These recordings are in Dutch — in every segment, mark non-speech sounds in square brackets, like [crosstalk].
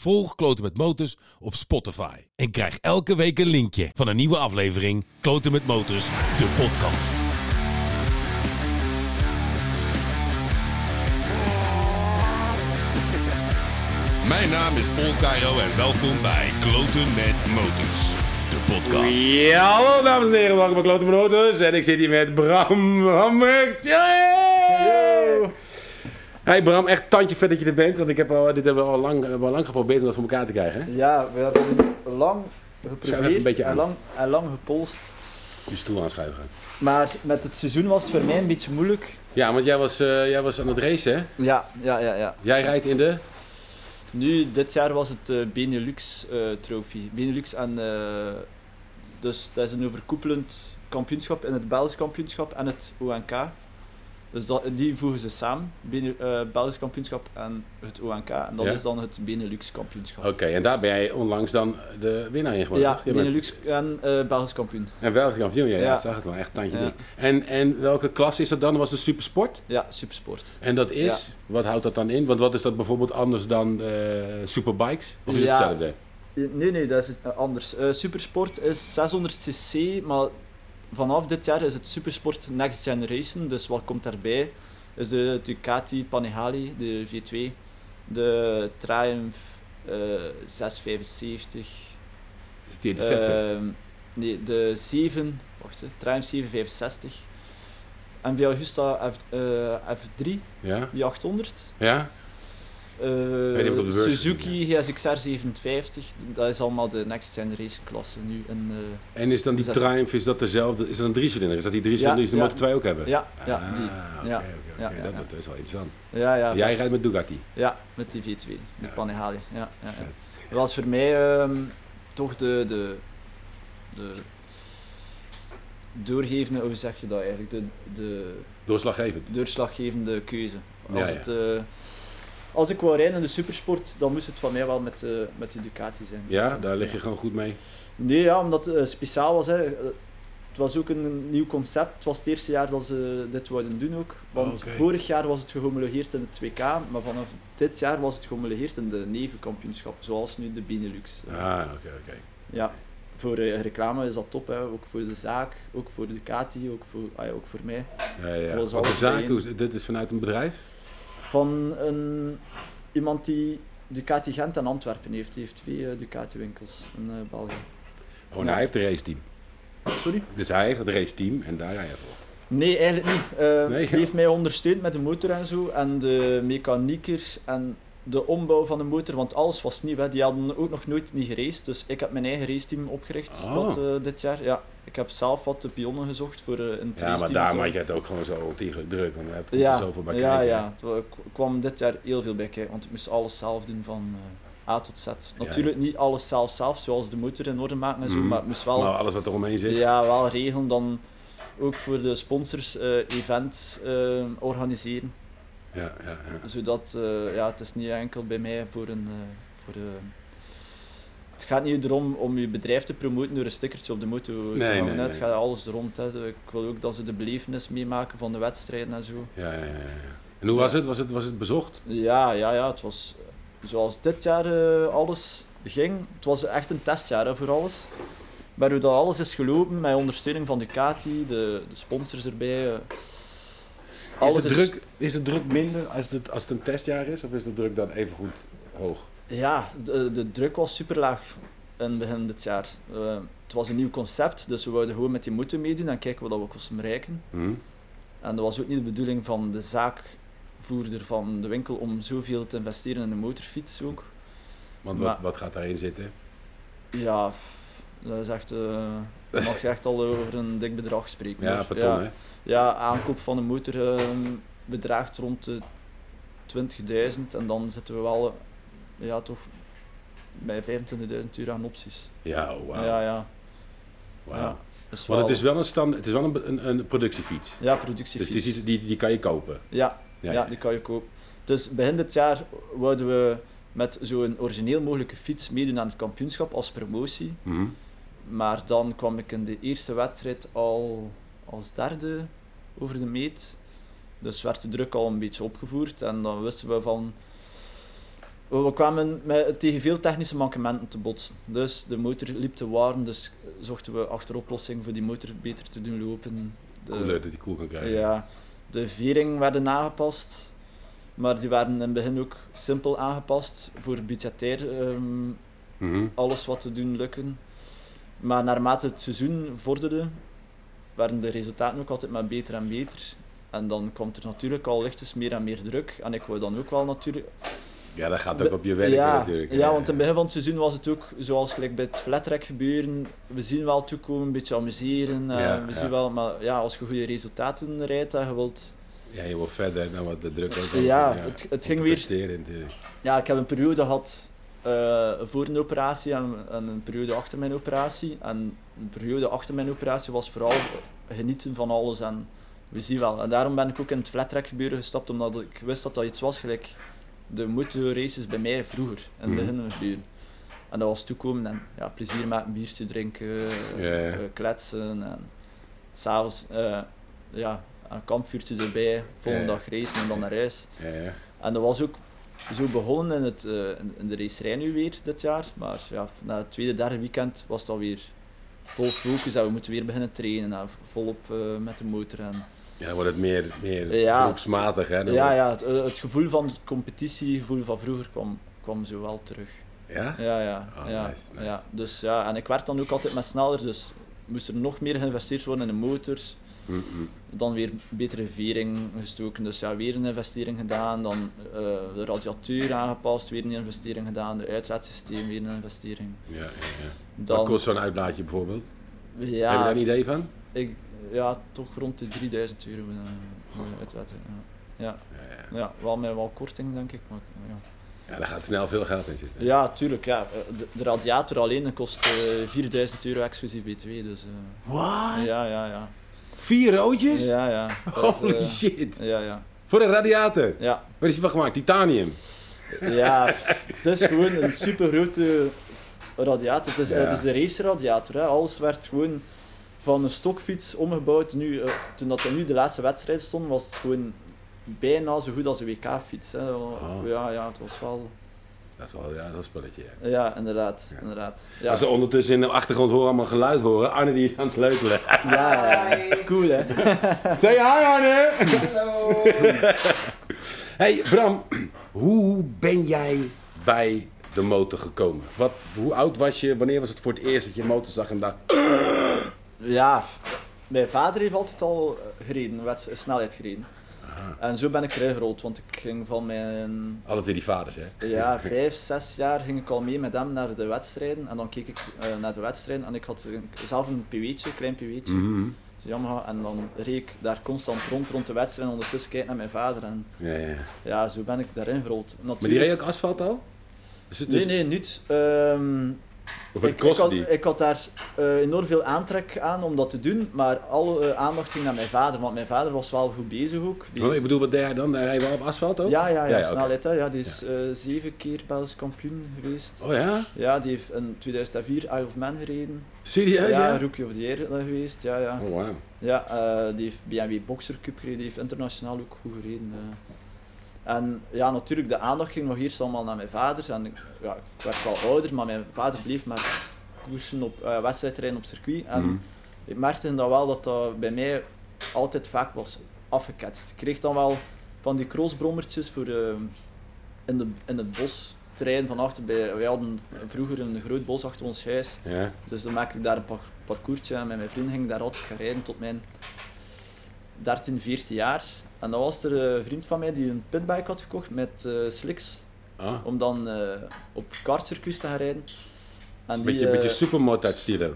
Volg Kloten met Motors op Spotify. En krijg elke week een linkje van een nieuwe aflevering Kloten met Motors, de podcast. Mijn naam is Paul Cairo en welkom bij Kloten met Motors, de podcast. Ja, hallo dames en heren, welkom bij Klote Motors. En ik zit hier met Bram Hammers. Hey Bram, echt tandje vet dat je er bent, want ik heb al, dit hebben we al lang, we al lang geprobeerd om dat voor elkaar te krijgen. hè? Ja, we hebben lang geprobeerd en lang, en lang gepolst. Je stoel aanschuiven. Maar met het seizoen was het voor mij een beetje moeilijk. Ja, want jij was, eh, jij was aan het racen, hè? Ja, ja, ja. ja. Jij rijdt in de... Nu, dit jaar was het eh, Benelux eh trofee. Benelux en... eh, dus dat is een overkoepelend kampioenschap in het Belgisch kampioenschap en het ONK. Dus dat, die voegen ze samen, Bene, eh, Belgisch kampioenschap en het ONK. En dat Ja. is dan het Benelux kampioenschap. Oké, en daar ben jij onlangs dan de winnaar in geworden, ja? Je bent- Benelux en eh Belgisch kampioen. En Belgisch kampioen, ja, ja. Ja. ik zag het wel, echt tandje Ja. En, en welke klasse is dat dan? Was de supersport? Ja, supersport. En dat is, wat houdt dat dan in? Want wat is dat bijvoorbeeld anders dan eh, superbikes? Of is het hetzelfde? Nee, nee, dat is het, anders. Supersport is 600cc, maar vanaf dit jaar is het Supersport Next Generation. Dus wat komt daarbij? Is de Ducati Panigale, de V2, de Triumph eh 675, Is het hier de ehm, nee, de 7, wacht, hè, Triumph 765, en via Augusta F, eh, F3, ja? die 800. Ja? Suzuki GSXR 750, dat is allemaal de next generation klasse nu. In, eh, En is dan die Triumph, is dat dezelfde, is dat een driecilinder? Is dat die driecilinder die de ja. Motor 2 ook hebben? ja, ja, Ah, Ja, ja, dat, is wel interessant. Ja, ja, Jij rijdt met Bugatti. Ja, met die V2, die Ja. Panigale. Ja, ja. Dat was voor mij ehm, toch de, de, de doorgevende, hoe zeg je dat eigenlijk, de, de Doorslaggevend. doorslaggevende keuze. Als. Het, eh, als ik wou rijden in de supersport, dan moest het van mij wel met, eh met de Ducati zijn. Ja, daar lig je gewoon goed mee. Nee, ja, omdat het eh, speciaal was. Hè. Het was ook een nieuw concept. Het was het eerste jaar dat ze dit wouden doen ook. Want Oké. vorig jaar was het gehomologeerd in het 2K, maar vanaf dit jaar was het gehomologeerd in de nevenkampioenschap, zoals nu de Benelux. Eh, Ah, oké, oké. Ja, voor reclame is dat top, hè. ook voor de zaak, ook voor de Ducati, ook voor, ah ja, ook voor mij. Ja, ja. Want de zaak, hoe is- dit is vanuit een bedrijf? Van een, iemand die Ducati Gent en Antwerpen heeft. Die heeft twee eh, Ducati-winkels in eh, België. Oh, nou, hij heeft een raceteam. Sorry? Dus hij heeft het raceteam en daar rij je voor. Nee, eigenlijk niet. Nee, ja. Die heeft mij ondersteund met de motor en zo. En de mechanieker en de ombouw van de motor. Want alles was nieuw. Hè. Die hadden ook nog nooit niet geraced. Dus ik heb mijn eigen raceteam opgericht wat, eh, dit jaar. Ja, ik heb zelf wat de pionnen gezocht voor in het Ja, maar te- had je het ook gewoon zo ontiegelijk druk. Want je hebt er ja, zoveel bij ja, kijken. ja. Er wa- kwam dit jaar heel veel bij kijken. Want ik moest alles zelf doen van eh, A tot Z. Natuurlijk niet alles zelf zelf, zoals de motor in orde maken en zo. Mhm. Maar het moest wel Maar alles wat er omheen zit. Ja, wel regelen dan ook voor de sponsors eh event organiseren. Ja, ja, ja. Zodat, eh, ja, het is niet enkel bij mij voor een... eh, voor, eh, het gaat niet erom om je bedrijf te promoten door een stickertje op de motor te Nee, hangen, nee. Het gaat alles er rond. Hè. Ik wil ook dat ze de belevenis meemaken van de wedstrijden en zo. Ja, ja, ja. En hoe was het? Was het, was het bezocht? Ja, ja, ja. Het was zoals dit jaar alles ging. Het was echt een testjaar hè, voor alles. Maar hoe dat alles is gelopen, met ondersteuning van Ducati, de, de sponsors erbij. Is de, druk, is de druk minder als het, als het een testjaar is? Of is de druk dan even goed hoog? Ja, de, de druk was super laag in het begin dit jaar. Eh, het was een nieuw concept, dus we wouden gewoon met die motor meedoen en kijken wat we kosten bereiken. Hm? En dat was ook niet de bedoeling van de zaakvoerder van de winkel om zoveel te investeren in een motorfiets ook. Want Maar- wat, wat gaat daarin zitten? Ja, dat is echt... eh [laughs] mag je echt al over een dik bedrag spreken. Ja, per ja, ton, hè? ja, aankoop van een motor eh, bedraagt rond de 20.000 en dan zitten we wel ja, toch bij 25.000 euro aan opties. Ja, wauw. Ja, ja. Ja. Dus Want het wel- is wel een, stand, het is wel een, een, een productiefiets. Ja, Dus productiefiets. die, is- die, die kan je kopen. Ja, Ja, ja, die kan je kopen. Dus begin dit jaar wouden we met zo'n origineel mogelijke fiets meedoen aan het kampioenschap als promotie. Mhm. Maar dan kwam ik in de eerste wedstrijd al als derde over de meet. Dus werd de druk al een beetje opgevoerd. En dan wisten we van... We kwamen met, tegen veel technische mankementen te botsen. Dus de motor liep te waren, dus zochten we achter oplossingen voor die motor beter te doen lopen. De, Cooler, die kan krijgen. ja, de vering werden aangepast, maar die werden in het begin ook simpel aangepast voor budgetair ehm, Mhm. alles wat te doen lukken. Maar naarmate het seizoen vorderde, werden de resultaten ook altijd maar beter en beter. En dan komt er natuurlijk al lichtjes meer en meer druk. En ik wou dan ook wel natuurlijk... Ja, dat gaat ook op je werk ja, natuurlijk. Ja, want in het begin van het seizoen was het ook zoals gelijk bij het flatrack gebeuren. We zien wel toekomen, een beetje amuseren. eh, Ja, we zien wel, maar ja, als je goede resultaten rijdt en je wilt... Ja, je wil verder dan wat de druk ook. Ja, het, het ging weer... Ja, ik heb een periode gehad eh, voor een operatie en, en een periode achter mijn operatie. En de periode achter mijn operatie was vooral genieten van alles en we zien wel. En daarom ben ik ook in het flattrack gebeuren gestapt, omdat ik wist dat dat iets was gelijk de motorraces bij mij vroeger, in het Mhm. begin gebeuren. En dat was toekomen en ja, plezier met een biertje drinken, eh, kletsen en s'avonds eh, ja, een kampvuurtje erbij, volgende dag racen en dan naar huis. En dat was ook zo begonnen in, het, eh, in- de racerij nu weer dit jaar. Maar ja, na het tweede, derde weekend was het alweer vol focus en we moeten weer beginnen trainen. En volop eh, met de motor. En, ja, wordt het meer, meer Ja. Hè? Ja, ja het, eh, het gevoel van de competitie, het gevoel van vroeger kwam, kwam zo wel terug. Ja? Ja, ja. Ah, ja, nice, nice. ja. Dus, ja. En ik werd dan ook altijd maar sneller, dus moest er nog meer geïnvesteerd worden in de motor. Mm. Dan weer betere vering gestoken, dus ja, weer een investering gedaan. Dan eh, de radiateur aangepast, weer een investering gedaan. De uitlaatsysteem, weer een investering. Ja, ja, ja. Wat kost zo'n uitlaatje bijvoorbeeld? Heb je ja, daar een idee van? ik, ja, toch rond de 3000 euro uh, uitlaten. Ja. Ja. Ja, ja. ja, wel met wel korting denk ik. Maar, ja. ja, daar gaat snel veel geld in zitten. ja, tuurlijk. Ja. Eh, De, de radiator alleen kost eh 4000 euro exclusief B2. Dus, eh, Wat? ja, ja, ja. Vier roodjes? Ja, ja. [laughs] Dat Holy eh, shit. Ja, ja. Voor een radiator. Ja, Waar is die van gemaakt? Titanium. Ja, het is gewoon een super grote radiator. Het is, Ja. het is de race radiator. Hè. Alles werd gewoon van een stokfiets omgebouwd. Nu, eh, toen dat er nu de laatste wedstrijd stond, was het gewoon bijna zo goed als een WK-fiets. Oh. Ja, ja, het was wel. Dat is wel ja, dat is een spelletje. Ja. Ja, inderdaad. Ja. inderdaad. Ja. Als ze ondertussen in de achtergrond horen allemaal geluid horen, Arne die is aan het sleutelen. Ja, cool hè. [laughs] Say hi Arne! Hallo. Hey Bram, hoe ben jij bij de motor gekomen? Wat, hoe oud was je? Wanneer was het voor het eerst dat je een motor zag en dacht... Ja, mijn vader heeft altijd al gereden, snelheid gereden. En zo ben ik erin gerold, want ik ging van mijn Altijd weer die vaders, hè? Ja, vijf, zes jaar ging ik al mee met hem naar de wedstrijden. En dan keek ik eh, naar de wedstrijden en ik had zelf een een klein PW'tje. Mhm. Yamaha. En dan reed ik daar constant rond, rond de wedstrijd en ondertussen kijken naar mijn vader. En Ja, ja. ja, zo ben ik daarin gerold. Maar die Natuurlijk- reed ook asfalt al? Dus, dus, Nee, nee, niet. Ehm, Of het ik, had, die? ik had daar eh, enorm veel aantrek aan om dat te doen, maar alle eh, aandacht ging naar mijn vader, want mijn vader was wel goed bezig ook. Die- Oh, ik bedoel, wat deed hij dan? Hij wel op asfalt ook? ja, ja, ja, Ja, ja, snelheid. Hè. Ja, die is eh, zeven keer Belgisch kampioen geweest. Oh ja? Ja, die heeft in 2004 Isle of Man gereden. Serieus, ja, ja? Rookie of the Year geweest. Ja, ja. Oh, wauw. ja die heeft BMW Boxer Cup gereden, die heeft internationaal ook goed gereden. En ja, natuurlijk, de aandacht ging nog eerst allemaal naar mijn vader. En ik, ja, ik werd wel ouder, maar mijn vader bleef maar koersen op uh, wedstrijdrijden op circuit. En Mhm. ik merkte dan wel dat dat bij mij altijd vaak was afgeketst. Ik kreeg dan wel van die crossbrommertjes voor eh, in, de, in het bos te rijden van achter bij. Wij hadden vroeger een groot bos achter ons huis. Ja. Dus dan maakte ik daar een par parcoursje en met mijn vrienden ging ik daar altijd gaan rijden tot mijn 13, 14 jaar. En dan was er een vriend van mij die een pitbike had gekocht met eh, slicks, Ah. om dan eh, op kartcircuits te gaan rijden. En die, Beetje, eh, beetje supermod uit stilo.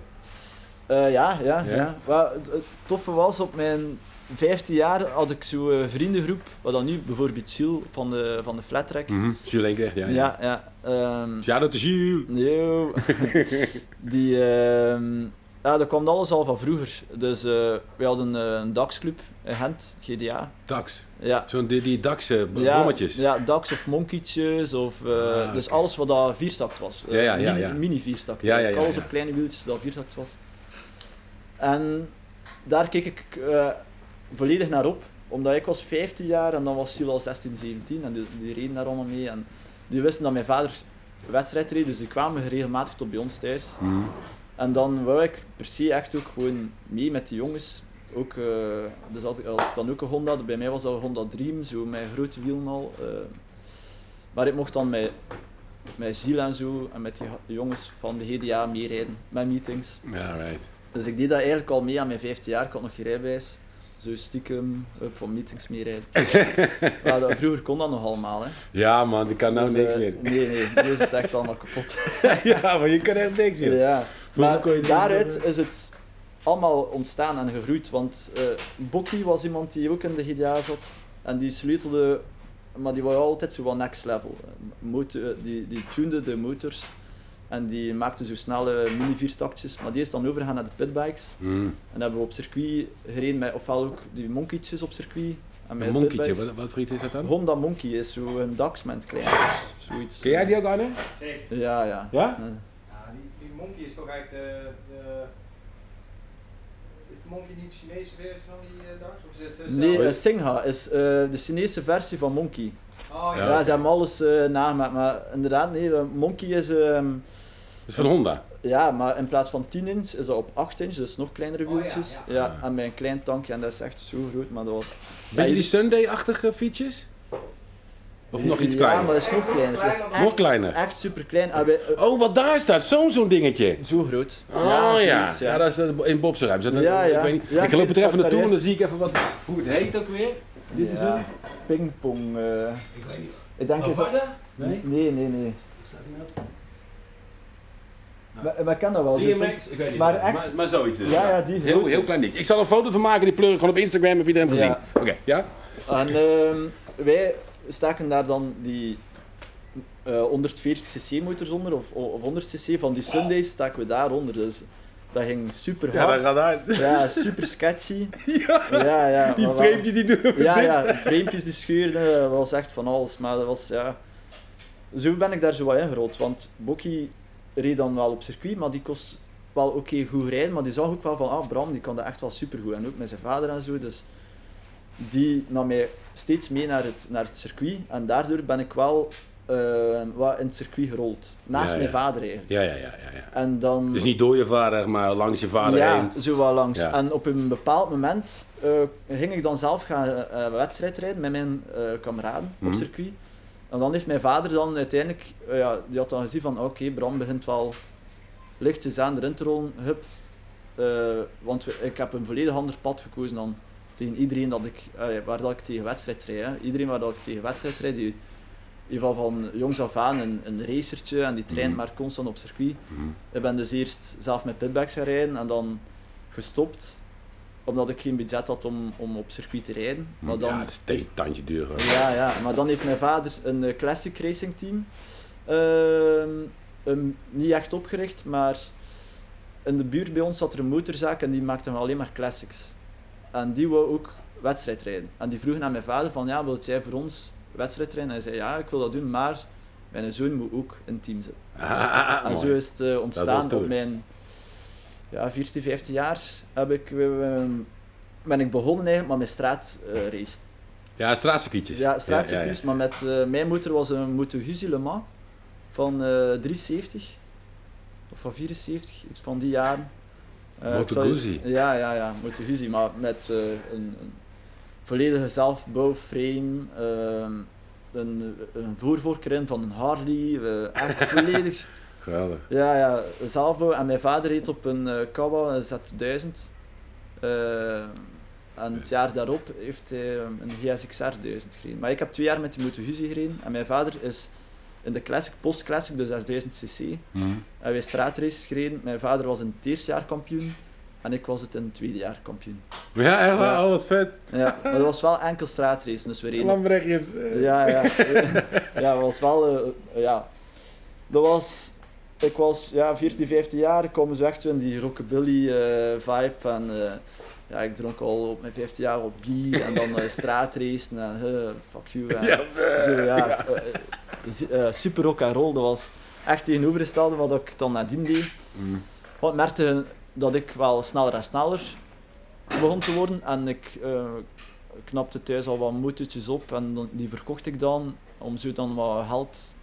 ja, ja, Ja? ja. Maar het, het toffe was, op mijn 15 jaar had ik zo'n vriendengroep, wat dan nu bijvoorbeeld Gilles van de, van de Flat Track. Mhm. Jules Enkerecht, ja. Ja, ja. Shout-out to Jules. Yo. [laughs] die, ehm, ja, dat kwam alles al van vroeger. Dus eh we hadden eh, een DAX-club in Gent, GDA. Dax. Ja. Zo'n die, die Dax-e Ja, bommetjes. ja, DAX of Monkeytjes, of, eh, Ah, dus alles wat dat viertakt was. Ja, ja, ja, mini, ja. mini viertakt. Ja, ja, ja, alles ja. op kleine wieltjes dat viertakt was. En daar keek ik eh, volledig naar op, omdat ik was 15 jaar en dan was Siel al 16, 17 en die, die reden daar allemaal mee. En die wisten dat mijn vader wedstrijd reed, dus die kwamen regelmatig tot bij ons thuis. Mhm. En dan wou ik per se echt ook gewoon mee met die jongens. Ook, eh, dus als ik, dan ook een Honda had, bij mij was dat een Honda Dream, zo met grote wielen al. eh. maar ik mocht dan met, met Gilles en zo en met die jongens van de GDA meerijden, met meetings. Ja, right. Dus ik deed dat eigenlijk al mee aan mijn 15 jaar, ik had nog geen rijbewijs. Zo stiekem van meetings meerijden. [laughs] ja, dat, vroeger kon dat nog allemaal. Hè. Ja, man, ik kan nou Dus, niks eh, meer. Nee, nee, nu is het echt allemaal kapot. [laughs] ja, maar je kan echt niks meer. Ja, maar daaruit doen, is het allemaal ontstaan en gegroeid. Want eh Bokkie was iemand die ook in de GDA zat en die sleutelde, maar die was altijd zo wat next level. Motor, die, die tunede de motors en die maakte zo snelle mini viertaktjes, maar die is dan overgegaan naar de pitbikes. Mhm. En dan hebben we op circuit gereden met ofwel ook die monkeytjes op circuit. En met Een monkeytje, wat, wat voor iets is dat dan? Honda Monkey is zo een dagsment klein, dus zoiets. Ken jij die ook, Arne? Zeker. Ja, ja. Ja? Eh, Ja, die, die Monkey is toch eigenlijk de, de... Is Monkey niet de Chinese versie van die uh, DAX? Of is het Nee, eh, Singha is eh, de Chinese versie van Monkey. Oh Ja, ja. Ja, ze hebben alles eh nagemaakt, maar inderdaad, nee, eh, Monkey is... ehm, Dat is van Honda. ja, maar in plaats van 10 inch is dat op 8 inch, dus nog kleinere Oh, ja, wieltjes. ja. ja, Ja. en met een klein tankje, en dat is echt zo groot, maar dat was... Ben je Ja, die Sunday-achtige fietsjes? Of nog iets Ja, kleiner? maar dat is nog kleiner. Dat is Nog echt, kleiner? Echt super klein. Wij- eh, Oh, wat daar staat, zo'n zo'n dingetje. zo groot. Oh ja, ja. zoiets, ja. dat is eh, in Bobserheim. Zet een- Ja, ja. Ik, weet niet. Ja, ik loop er even naartoe en dan zie ik even wat, hoe het heet ook weer. Dit is Ja, een... Pingpong. eh. Ik weet niet. ik denk is dat... Nee? Nee, nee, nee. Wat staat er nou? Maar, maar ik ken dat wel. zo DMX? Ik weet niet. Maar echt- Maar, maar zoiets dus. Ja, ja, die is Heel, heel klein ding. Ik zal een foto van maken, die pleur ik gewoon op Instagram, heb iedereen gezien. Ja. Oké, ja? En ehm, wij staken daar dan die eh 140cc motors onder, of, of 100cc van die Sundays staken we daaronder. Dus dat ging super hard. gaat uit. Ja, super sketchy. [laughs] Ja, Ja, ja. die framepjes die doen Ja, ja, framepjes die scheurden, dat was echt van alles. Maar dat was, ja... Zo ben ik daar zo wat ingerold, want Bokkie reed dan wel op circuit, maar die kost wel oké goed rijden, maar die zag ook wel van, ah, Bram, die kan dat echt wel supergoed. En ook met zijn vader en zo, dus die nam mij steeds mee naar het, naar het circuit. En daardoor ben ik wel eh, wat in het circuit gerold. Naast Ja, mijn vader eigenlijk. Ja, ja, ja, ja, ja. En dan... Dus niet door je vader, maar langs je vader ja, heen. zo wat langs. En op een bepaald moment eh, ging ik dan zelf gaan eh, wedstrijd rijden met mijn kameraden Mhm. op circuit. En dan heeft mijn vader dan uiteindelijk, ja, die had dan gezien van oké, Bram begint wel lichtjes aan erin te rollen, hup. Want ik heb een volledig ander pad gekozen dan tegen iedereen dat ik, eh, waar dat ik tegen wedstrijd rijd. Hè. Iedereen waar dat ik tegen wedstrijd rijd, die ieder geval van jongs af aan een, een racertje en die traint Mhm. maar constant op circuit. Mhm. Ik ben dus eerst zelf met pitbacks gaan rijden en dan gestopt, omdat ik geen budget had om, om op circuit te rijden. Maar dan, ja, dat is een tegen tandje duur. hoor. ja, ja, maar dan heeft mijn vader een eh, classic racing team. ehm, niet echt opgericht, maar in de buurt bij ons zat er een motorzaak en die maakte alleen maar classics. En die wou ook wedstrijd rijden. En die vroeg naar mijn vader van, ja, wilt jij voor ons wedstrijd rijden? En hij zei, ja, ik wil dat doen, maar mijn zoon moet ook in team zitten. Ah, ah, ah, En mooi. zo is het eh, ontstaan op mijn ja, 14, 15 jaar heb ik, eh, ben ik begonnen eigenlijk met mijn straatrace. Ja, straatcircuitjes. ja, straatcircuits, ja, maar met eh, mijn motor was een Moto Guzzi Le Mans van eh 370 of van 74, iets van die jaren. Moto ik zal eens- Guzzi? Ja, ja, ja, Moto Guzzi, maar met eh, een, een volledige zelfbouwframe, ehm, een, een voorvork erin van een Harley, echt [laughs] volledig. Geweldig. Ja, ja, zelfbouw. En mijn vader reed op een eh Kawa een Z1000. Eh, en het jaar daarop heeft hij een GSXR 1000 gereden. Maar ik heb twee jaar met die Moto Guzzi gereden. En mijn vader is in de classic, post-classic, dus 6000 cc. Mhm. En wij straatraces gereden. Mijn vader was in het eerste jaar kampioen. En ik was het in het tweede jaar kampioen. Ja, echt waar? Ja. Oh, wat vet. Ja, maar dat was wel enkel straatracen. Dus we reden Lambrechtjes. eh. ja, ja. [laughs] ja, dat was wel... eh, ja. Dat was... Ik was ja, 14, 15 jaar, ik kwam zo echt zo in die rockabilly eh, vibe. En ja, ik dronk al op mijn 15 jaar wat bier en dan uh, straatracen en eh, fuck you. En, Ja, zo, ja, eh, eh, super rock and roll. Dat was echt tegenovergestelde wat ik dan nadien deed. Want ik merkte dat ik wel sneller en sneller begon te worden. En ik eh, knapte thuis al wat motortjes op en dan, die verkocht ik dan om zo dan wat geld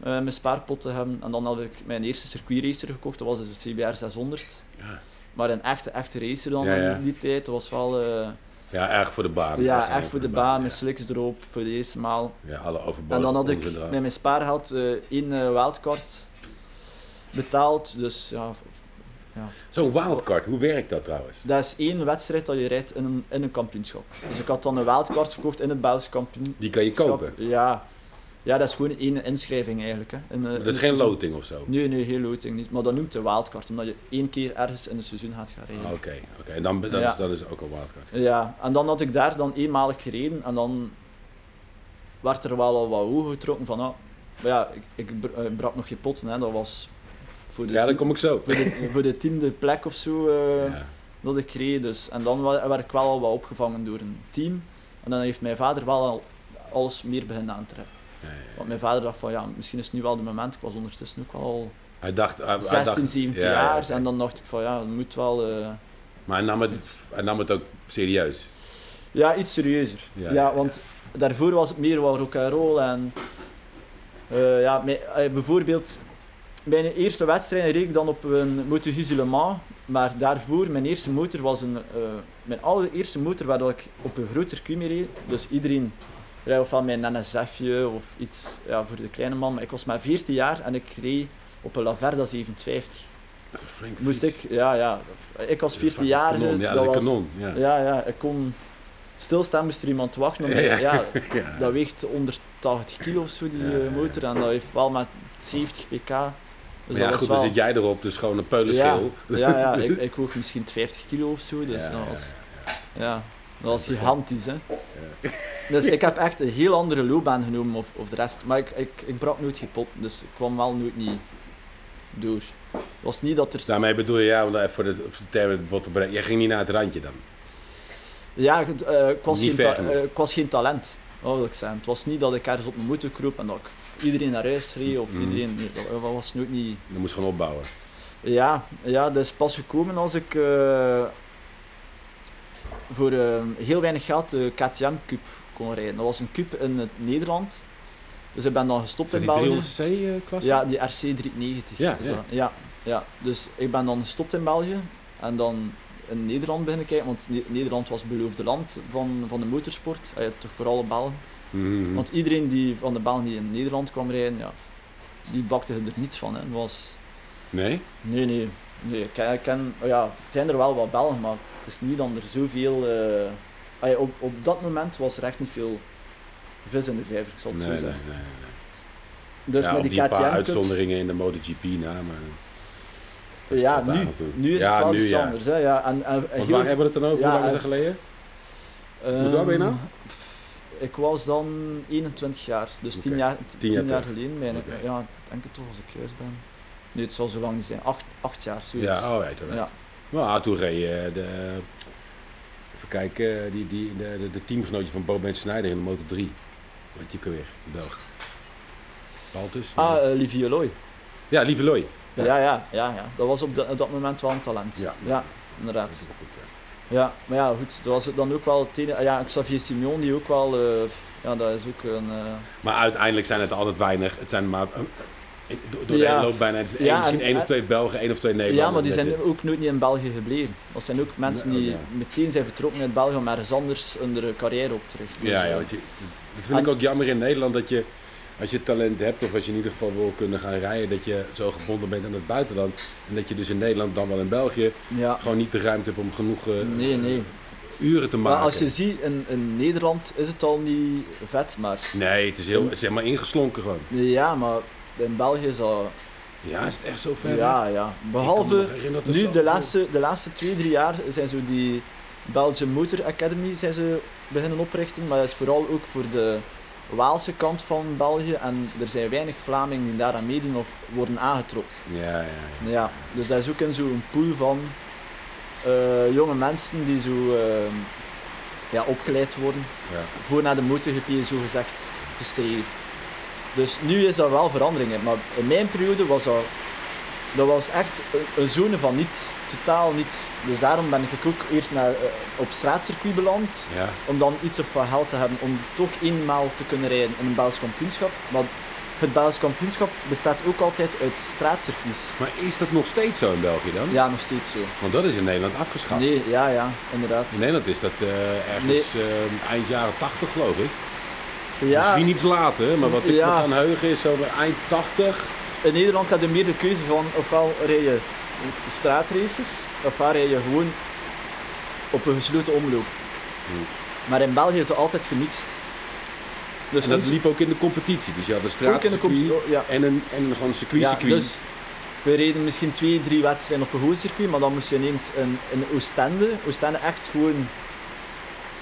eh, mijn spaarpot te hebben. En dan had ik mijn eerste circuitracer gekocht, dat was de CBR 600. Ja. Maar een echte, echte racer dan Ja, ja. in die tijd, was wel... eh, Ja, erg voor de baan. ja, echt voor de baan, met ja. slicks erop, voor de eerste maal. Ja, alle overbodige En dan had ik met mijn spaargeld eh één eh, wildcard betaald. Dus ja, ja, Zo'n wildcard, hoe werkt dat trouwens? dat is één wedstrijd dat je rijdt in een, in een kampioenschap. Dus ik had dan een wildcard gekocht in het Belgisch kampioenschap. Die kan je kopen. Ja. Ja, dat is gewoon één inschrijving eigenlijk. Hè. In, eh, Dat is het geen seizoen. loting of zo? Nee, nee, geen loting niet. Maar dat noemt de wildcard, omdat je één keer ergens in het seizoen gaat gaan rijden. Ah, Oké, oké. En dan, dat, Ja. is, dat is ook een wildcard. Ja, en dan had ik daar dan eenmalig gereden en dan werd er wel al wat ogen getrokken van, ah, maar ja, ik, ik br- eh, brak nog geen potten, hè. dat was voor de, Ja, tien- kom ik zo. voor de, voor de tiende plek of zo eh, Ja. dat ik reed. Dus. En dan werd ik wel al wat opgevangen door een team. En dan heeft mijn vader wel al alles meer beginnen aantrekken. Want mijn vader dacht van, ja, misschien is het nu wel de moment. Ik was ondertussen ook al Hij dacht... Hij, hij 16, dacht, 17 ja, ja, jaar. En dan dacht ik van, ja, het moet wel... eh, Maar hij nam, het, hij nam het ook serieus. Ja, iets serieuzer. Ja, want daarvoor was het meer wat rock and roll en eh, ja, mijn- eh, bijvoorbeeld mijn eerste wedstrijd reed ik dan op een Moto Guzzi Le Mans, maar daarvoor mijn eerste motor was een mijn allereerste motor waar ik op een groot circuit mee reed. Dus iedereen rijdt ofwel mijn NSF'je of iets ja, voor de kleine man, maar ik was maar 14 jaar en ik reed op een Laverda 750. Dat is een flinke Moest fiets. ik, ja, ja, ik is 14 jaar. Ja, dat is een kanon. Ja. Ja, ja, ik kon stilstaan, moest er iemand wachten. Ja, ja. ja, [laughs] [laughs] Ja. dat weegt 180 kilo of zo, die Ja, eh, ja, ja. motor. En dat heeft wel maar 70 pk. Dus ja, goed, was dan zit jij erop, dus gewoon een ja, peulenschil. ja, ja, [laughs] ik, ik woog misschien 50 kilo of zo. Dus Ja, ja, was, ja. ja, dat was gigantisch. Hè. [laughs] Dus ik heb echt een heel andere loopbaan genomen of, of de rest. Maar ik, ik, ik brak nooit geen pot, dus ik kwam wel nooit niet door. Het was niet dat er... Daarmee bedoel je, ja, om even voor de, voor de bot te brengen. Jij ging niet naar het randje dan? Ja, het, eh, ik, was geen ta- genoeg. eh, ik was geen talent, wil ik zeggen. Het was niet dat ik ergens op mijn motor kroop en dat ik iedereen naar huis reed of Mhm. iedereen... nee, dat, dat was nooit niet... Je moest gewoon opbouwen. Ja, ja, dat is pas gekomen als ik eh, voor eh, heel weinig geld de KTM Cup kon rijden. Dat was een cup in het Nederland. Dus ik ben dan gestopt in die België. 300cc-klasse? Ja, die RC 390. Ja, ja. ja, ja. Dus ik ben dan gestopt in België en dan in Nederland beginnen kijken, want Ne- Nederland was het beloofde land van, van de motorsport. Eh, toch vooral de Belgen. Mhm. Want iedereen die van de Belgen die in Nederland kwam rijden, ja, die bakte er niets van. Hè. Het was, Nee? nee, nee. Nee ik ken, ik ken, oh ja, het zijn er wel wat Belgen, maar het is niet dat er zoveel... ja, op, op dat moment was er echt niet veel vis in de vijver, ik zal het Nee, zo nee, nee. zeggen. nee. Dus ja, met die die paar KTM uitzonderingen in de MotoGP na, maar... dat is Ja, nu, nu is ja, het wel nu, iets ja. anders. Hè? Ja, en, en, Want heel- waar hebben we het dan over? Hoe lang is dat geleden? ehm, Hoe oud ben je nou? Ik was dan 21 jaar, dus 10 Oké, jaar, tien 10 jaar geleden. Bijna, Oké. Ja, denk het toch als ik juist ben. Nee, het zal zo lang niet zijn. 8, 8 jaar, zoiets. Ja, oh, right, alright. ja. Nou, toen reed je de... Even kijken, die, die, de, de, de teamgenootje van Bo Ben Snijder in de Moto 3. Weet je ook alweer? De Belg. Baltus? Ah, uh, Livie Loy. ja, Lieve Loy. Ja. Ja, ja, ja, Dat was op, de- op dat moment wel een talent. Ja. ja inderdaad. Dat is goed, ja. Ja, maar ja, goed. Dat was dan ook wel het Ja, Xavier Simeon, die ook wel... eh, ja, dat is ook een... eh, Maar uiteindelijk zijn het altijd weinig. Het zijn maar... eh, Door de Ja. hele loop bijna. Het is één- Ja, misschien en- één of twee Belgen, één of twee Nederlanders. Ja, maar die zijn ook nooit niet in België gebleven. Dat zijn ook mensen Nee, die ja. meteen zijn vertrokken uit België om ergens anders hun carrière op te richten. Ja, ja eh, want je, dat vind ik ook jammer in Nederland dat je, als je talent hebt of als je in ieder geval wil kunnen gaan rijden, dat je zo gebonden bent aan het buitenland. En dat je dus in Nederland, dan wel in België, gewoon niet de ruimte hebt om genoeg eh, Nee, nee. uren te maken. Maar als je ziet, in, in Nederland is het al niet vet, maar... Nee, het is, heel, het is helemaal ingeslonken gewoon. Ja, maar in België is dat... Ja, is het echt zo ver? Ja, ja. Behalve... Nu, de laatste, de laatste twee, drie jaar zijn zo die Belgian Motor Academy zijn ze beginnen oprichten, maar dat is vooral ook voor de Waalse kant van België en er zijn weinig Vlamingen die daaraan meedoen of worden aangetrokken. Ja, ja, ja. Ja, dus dat is ook in zo'n pool van eh, jonge mensen die zo eh, ja, opgeleid worden ja. voor naar de MotoGP zo gezegd te strijden. Dus nu is dat wel verandering, hè. maar in mijn periode was dat, dat was echt een- zone van niets, totaal niets. Dus daarom ben ik ook eerst naar, eh, op straatcircuit beland, ja. om dan iets of wat geld te hebben om toch eenmaal te kunnen rijden in een Belgisch kampioenschap. Maar het Belgisch kampioenschap bestaat ook altijd uit straatcircuits. Maar is dat nog steeds zo in België dan? Ja, nog steeds zo. Want dat is in Nederland afgeschaft. Nee, ja, ja, inderdaad. In Nederland is dat eh, ergens eh, eind jaren 80 geloof ik. Ja, Misschien iets later, maar wat ik Ja. me kan heugen is zo bij eind 80. in Nederland heb je meer de keuze van ofwel rij je straatraces, ofwel rij je gewoon op een gesloten omloop. Hmm. Maar in België is het altijd gemixt. Dus En dat liep ook in de competitie. Dus je had een in de straatcircuit oh, ja. en een, en een gewoon circuit Ja, circuit. dus we reden misschien twee, drie wedstrijden op een gewoon circuit, maar dan moest je ineens in, in Oostende, Oostende echt gewoon,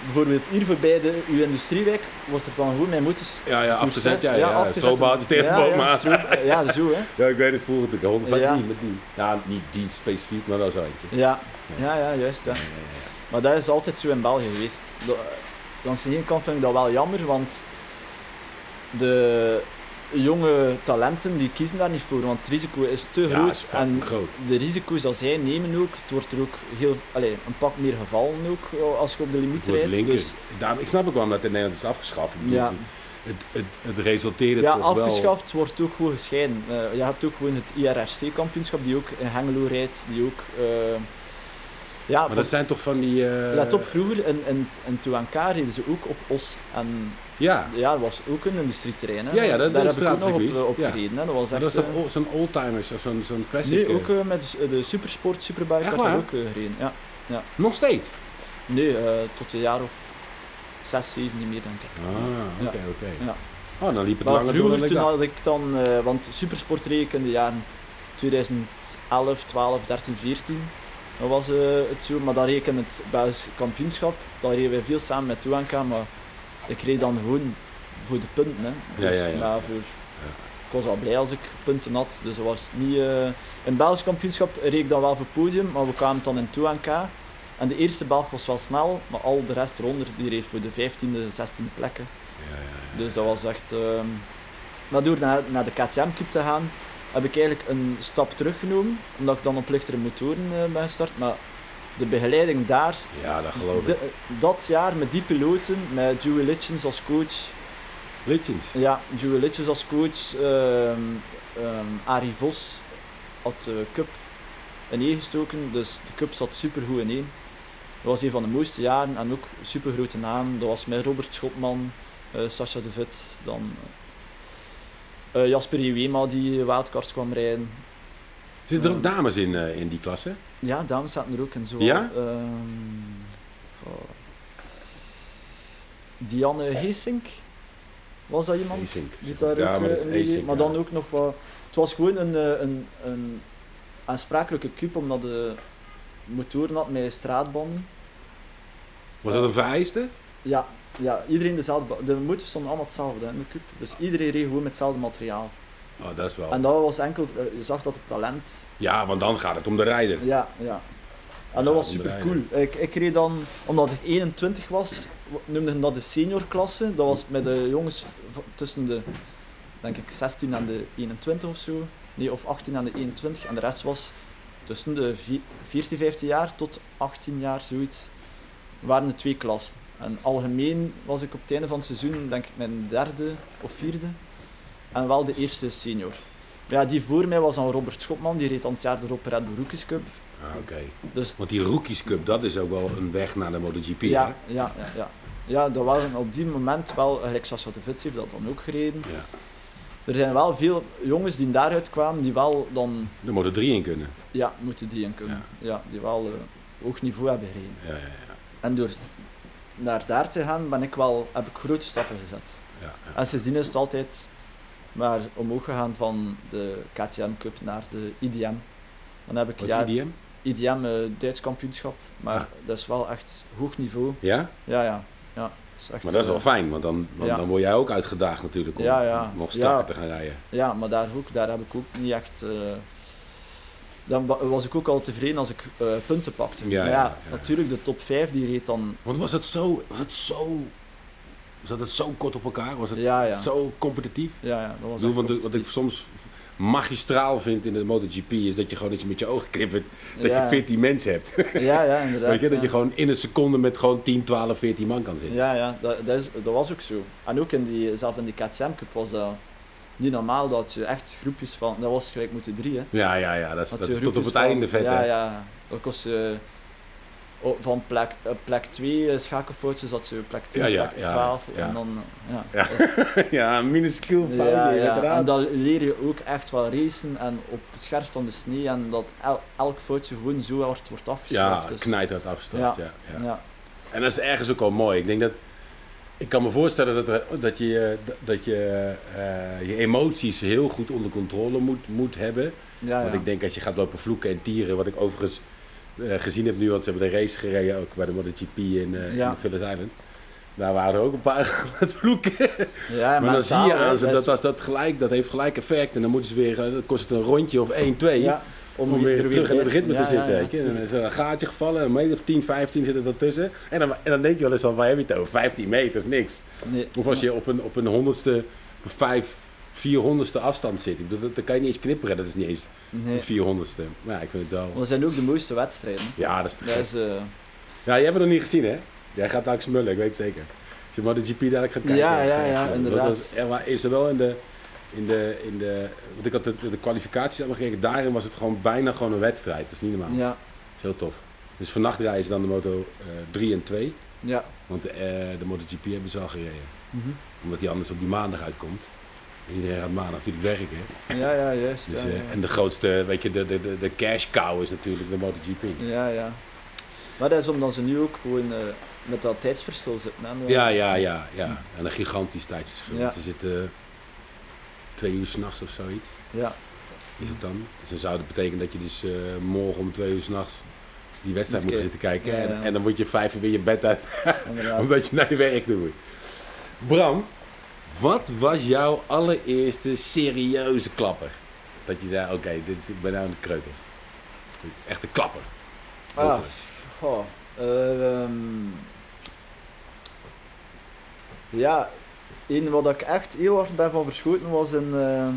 bijvoorbeeld hier voorbij de, uw industriewijk, was er dan gewoon mijn moeders Ja, ja, afgezet. Ja, ja, ja, de ja, ja, ja, zo hè. [laughs] Ja, ik weet het vroeger natuurlijk. Honderd van Ja. die met die. Ja, niet die specifiek, maar wel zo eentje. Ja, ja, ja, juist. Ja. Maar dat is altijd zo in België geweest. Da- Langs de ene kant vind ik dat wel jammer, want de jonge talenten die kiezen daar niet voor, want het risico is te Ja, groot. is en groot. de risico's dat zij nemen ook, het wordt er ook heel, allez, een pak meer gevallen ook eh, als je op de limiet rijdt. linker. Dus, Daarom, ik snap ook wel dat het in Nederland is afgeschaft. Ja, het, het, het resulteerde ja, toch wel... afgeschaft wordt ook gewoon gescheiden. Eh, je hebt ook gewoon het IRRC-kampioenschap die ook in Hengelo rijdt, die ook... eh, ja, Maar dat zijn toch van die... eh, Let op, vroeger in, in, in Touanka reden ze ook op Os. En Ja, ja, dat was ook een industrieterrein. Hè. Ja, ja, dat- Daar dat heb ik ook nog op, straatcircuit, op ja. gereden. Hè. Dat was echt, dat is toch eh, zo'n oldtimers of zo'n zo'n classic? Nee, eh, ook eh, met de, Supersport, Superbike daar waar? ook eh, gereden. Ja. Nog steeds? Nee, eh, tot een jaar of zes, zeven niet meer, denk ik. Ah, oké, Ja. oké. Ja. Oh, dan liep het Maar langer vroeger, ik toen had ik dan... eh, want Supersport reed ik in de jaren 2011, 12, 13, 14. Dat was eh, het zo. Maar dan reed ik in het Belgisch kampioenschap. Daar reden wij veel samen met Touanka, maar ik reed dan gewoon voor de punten. Hè. Ja, Dus, ja, ja. voor, Ik was al blij als ik punten had. Dus dat was niet... eh, in het Belgisch kampioenschap reed ik dan wel voor het podium, maar we kwamen dan in Touanka. En de eerste Belg was wel snel, maar al de rest eronder die reed voor de 15e, 16e plekken. Ja, ja, ja. Dus dat was echt. ehm Maar door naar, naar de KTM Cup te gaan, heb ik eigenlijk een stap teruggenomen. Omdat ik dan op lichtere motoren eh, ben gestart. Maar de begeleiding daar, Ja, dat geloof de- ik. dat jaar met die piloten, met Joey Litchens als coach. Litjens. Ja, Joey Litchens als coach. ehm ehm, Arie Vos had de Cup in één gestoken. Dus de Cup zat super goed in één. Dat was een van de mooiste jaren en ook super grote naam. Dat was met Robert Schotman, eh Sascha de Vet, dan eh, Jasper Iwema die wildcards kwam rijden. Zitten er ook Ja. dames in, eh, in die klasse? Ja, dames zaten er ook in. Zo, Ja? ehm, goh. Dianne Heesink, was dat iemand? Heesink. Die daar Ja, ook, maar eh, Heesink, maar ja. dan ook nog wat... Het was gewoon een, eh, een, een aansprakelijke cup, omdat de motoren had met straatbanden. Was dat een vereiste? Ja, ja, iedereen dezelfde... De motors stonden allemaal hetzelfde in de cup. Dus iedereen reed gewoon met hetzelfde materiaal. Oh, dat is wel... En dat was enkel... eh, Je zag dat het talent Ja, want dan gaat het om de rijder. Ja, ja. En dat was super cool. Ik, ik reed dan, omdat ik 21 was, noemden dat de seniorklasse. Dat was met de jongens tussen de, denk ik, 16 en de 21 of zo. Nee, of 18 en de 21. En de rest was tussen de vi- 14, 15 jaar tot 18 jaar, zoiets. Waren de twee klassen. En algemeen was ik op het einde van het seizoen, denk ik, mijn derde of vierde. En wel de eerste senior. Ja, die voor mij was dan Robert Schotman, die reed dan het jaar erop Red Bull Rookies Cup. Ah, oké. Dus Want die Rookies Cup, dat is ook wel een weg naar de MotoGP, ja, hè? ja, ja, ja. Ja, dat waren op die moment wel, gelijk Sascha de Vits heeft dat dan ook gereden. Ja. Er zijn wel veel jongens die daaruit kwamen, die wel dan, Er moeten drie in kunnen. ja, moeten die in kunnen. Ja, die wel eh, hoog niveau hebben gereden. Ja, ja, ja. En door naar daar te gaan, ben ik wel, heb ik grote stappen gezet. ja, ja. En sindsdien is het altijd maar omhoog gegaan van de KTM Cup naar de IDM. Dan heb ik Wat ja, is IDM? IDM, eh, Duits kampioenschap, maar Ah. dat is wel echt hoog niveau. Ja? Ja, ja. ja is echt, Maar dat is wel eh, fijn, want dan, want Ja. dan word jij ook uitgedaagd natuurlijk om Ja, ja. nog strakker Ja. te gaan rijden. Ja, maar daar, ook, daar heb ik ook niet echt... eh, dan wa- was ik ook al tevreden als ik punten pakte. Ja, maar ja. natuurlijk, de top 5 die reed dan... Want was het zo, was het zo, zat het zo kort op elkaar? Was het Ja, ja. zo competitief? Ja, ja, dat was want wat ik soms magistraal vind in de MotoGP is dat je gewoon iets met je ogen knippert, dat ja. je 14 mensen hebt. Ja, ja, [laughs] inderdaad. Weet je, dat je gewoon in een seconde met gewoon 10, 12, 14 man kan zitten. Ja, ja dat, dat, is, dat was ook zo. En ook in die, zelf in die KTM Cup was dat niet normaal dat je echt groepjes van, dat was gelijk moeten drie hè. Ja, ja, ja. Dat is, Dat je is tot op het van- einde vet, Ja, hè? ja. Dat kost eh, oh, van plek, eh, plek 2 schakelfoutjes dat ze plek 10, Ja, ja, plek ja, 12 ja. en dan ja. Ja. Dat [laughs] ja, minuscuul ja, foutje, ja. En dan leer je ook echt wel racen en op scherp van de snee en dat el- elk foutje gewoon zo hard wordt Ja, afgestraft. dus- knijt afgestraft, ja. Ja. ja. ja. En dat is ergens ook al mooi. Ik denk dat... Ik kan me voorstellen dat, er, dat je, dat je eh, je emoties heel goed onder controle moet, moet hebben. Ja, Want ja. ik denk als je gaat lopen vloeken en tieren, wat ik overigens eh, gezien heb nu, want ze hebben de race gereden ook bij de MotoGP in, eh Ja. in Phillip Island. Daar waren er ook een paar [laughs] aan het vloeken. ja, maar dan zie je aan ze dat dat, als dat, gelijk, dat heeft gelijk effect. En dan moeten ze weer, eh, dan kost het een rondje of 1, 2. ja, Om, weer er terug in het ritme ja, te zitten. ja? En dan is er een gaatje gevallen, een meter of 10, 15 zitten ertussen. En dan, en dan denk je wel eens van, waar heb je het over? 15 meter is niks. Nee. Of als je op een, op een honderdste, vijf, vierhonderdste afstand zit. Ik bedoel, dat, kan je niet eens knipperen, dat is niet eens Nee. een vierhonderdste. Maar ja, ik vind het wel... Dat zijn ook de mooiste wedstrijden. Ja, dat is te Dat gek. is, eh, Ja, jij hebt het nog niet gezien, hè? Jij gaat daar ook smullen, ik weet het zeker. Als je maar de GP dadelijk gaat kijken. Ja, ja, ja, smullen. inderdaad. Dat was, er is er wel in de... In de, in de, want ik had de, de kwalificaties allemaal gekeken. Daarin was het gewoon bijna gewoon een wedstrijd. Dat is niet normaal. ja, Dat is heel tof. Dus vannacht rijden ze dan de moto eh 3 en 2. ja. Want eh, de MotoGP hebben ze al gereden. Mhm. Omdat die anders op die maandag uitkomt. En iedereen gaat maandag natuurlijk werken. Ja, ja, juist. Dus, ja, eh, ja. En de grootste, weet je, de, de, de, de cash cow is natuurlijk de MotoGP. Ja, ja. Maar dat is omdat ze nu ook gewoon eh, met dat tijdsverschil zitten. hè. Ja, ja, ja, ja. En een gigantisch tijdsverschil. Ja. Ze zitten twee uur s'nachts of zoiets. Ja, Is het dan? Dus dan zou dat betekenen dat je dus eh, morgen om twee uur s'nachts die wedstrijd moet zitten kijken. Ja, En, dan moet je vijf uur weer je bed uit, [laughs] omdat je naar je werk toe moet. Bram, wat was jouw allereerste serieuze klapper? Dat je zei, oké, dit is, ik ben nou aan de. Echte klapper. Ah, goh. Ehm, ja, een wat ik echt heel hard ben van verschoten was een. ehm,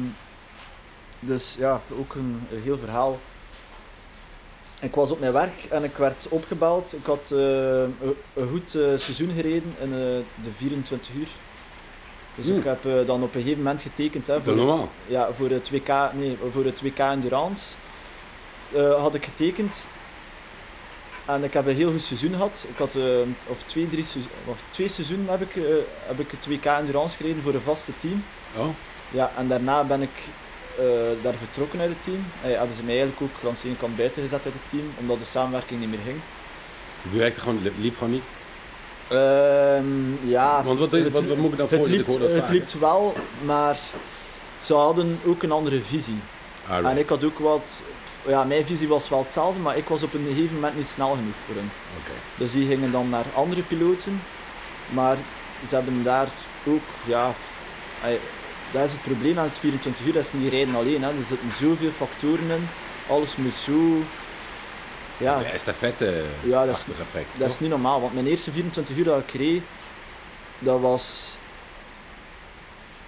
dus ja, ook een, een heel verhaal. Ik was op mijn werk en ik werd opgebeld. Ik had eh, een, een goed eh, seizoen gereden in eh, de 24 uur. Dus Hmm. ik heb eh, dan op een gegeven moment getekend hè, voor, normaal. ja, voor het WK, nee, voor het WK Endurance eh, had ik getekend. En ik heb een heel goed seizoen gehad. Ik had, eh, of twee, drie seizoen, wacht, twee seizoenen heb ik, heb ik het WK Endurance gereden voor een vaste team. Oh, Ja, en daarna ben ik daar vertrokken uit het team. Eh, hebben ze mij eigenlijk ook langs de ene kant buiten gezet uit het team, omdat de samenwerking niet meer ging. je werkte gewoon, liep gewoon niet. Ehm, ja, Want wat, is, wat, wat moet ik dan voor? liep, het liep wel, maar ze hadden ook een andere visie. Alright. En ik had ook wat... Ja, mijn visie was wel hetzelfde, maar ik was op een gegeven moment niet snel genoeg voor hen. Dus die gingen dan naar andere piloten. Maar ze hebben daar ook, ja... Dat is het probleem aan het 24 uur, dat is niet rijden alleen. Hè. Er zitten zoveel factoren in. Alles moet zo... Ja, Dat is een estafette Ja, dat is- effect. dat is niet normaal. Want mijn eerste 24 uur dat ik reed, dat was...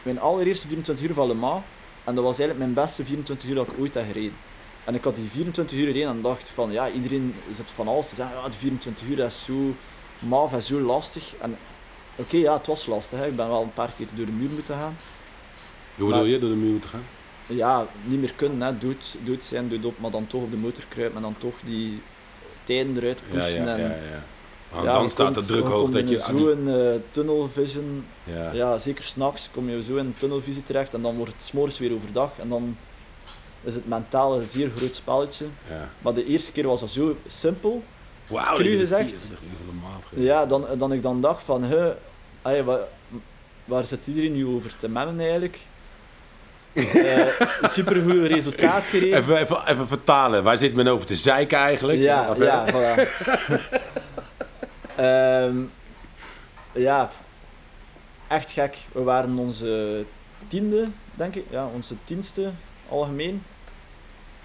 Mijn allereerste 24 uur van Le Mans. En dat was eigenlijk mijn beste 24 uur dat ik ooit heb gereden. En ik had die 24 uur gereden en dacht van, ja, iedereen zit van alles te zeggen. Ja, die 24 uur dat is zo maf en zo lastig. En oké, ja, het was lastig. Hè. Ik ben wel een paar keer door de muur moeten gaan. Hoe bedoel je, door de muur moeten gaan? Ja, niet meer kunnen, hè. Dood, dood zijn, dood op, maar dan toch op de motor kruipen en dan toch die tijden eruit Ja, pushen. ja, en, ja. ja. Ja, dan staat de druk hoog dat in je... aan Zo die- een eh, tunnel vision, ja. ja, zeker s'nachts kom je zo in tunnelvisie terecht en dan wordt het s'morgens weer overdag en dan is het mentaal een zeer groot spelletje. ja. Maar de eerste keer was dat zo simpel, Wauw, Cru gezegd. 24 uur van de maand hebt. ja, dan, dan ik dan dacht van, hè, ai, waar, waar zit iedereen nu over te memmen eigenlijk? Eh supergoed resultaat gereden. Even, even, even vertalen, waar zit men over te zeiken eigenlijk? Ja, Of, ja, eh, voilà. [laughs] Ehm, ja, echt gek. We waren onze tiende, denk ik. Ja, onze tienste algemeen.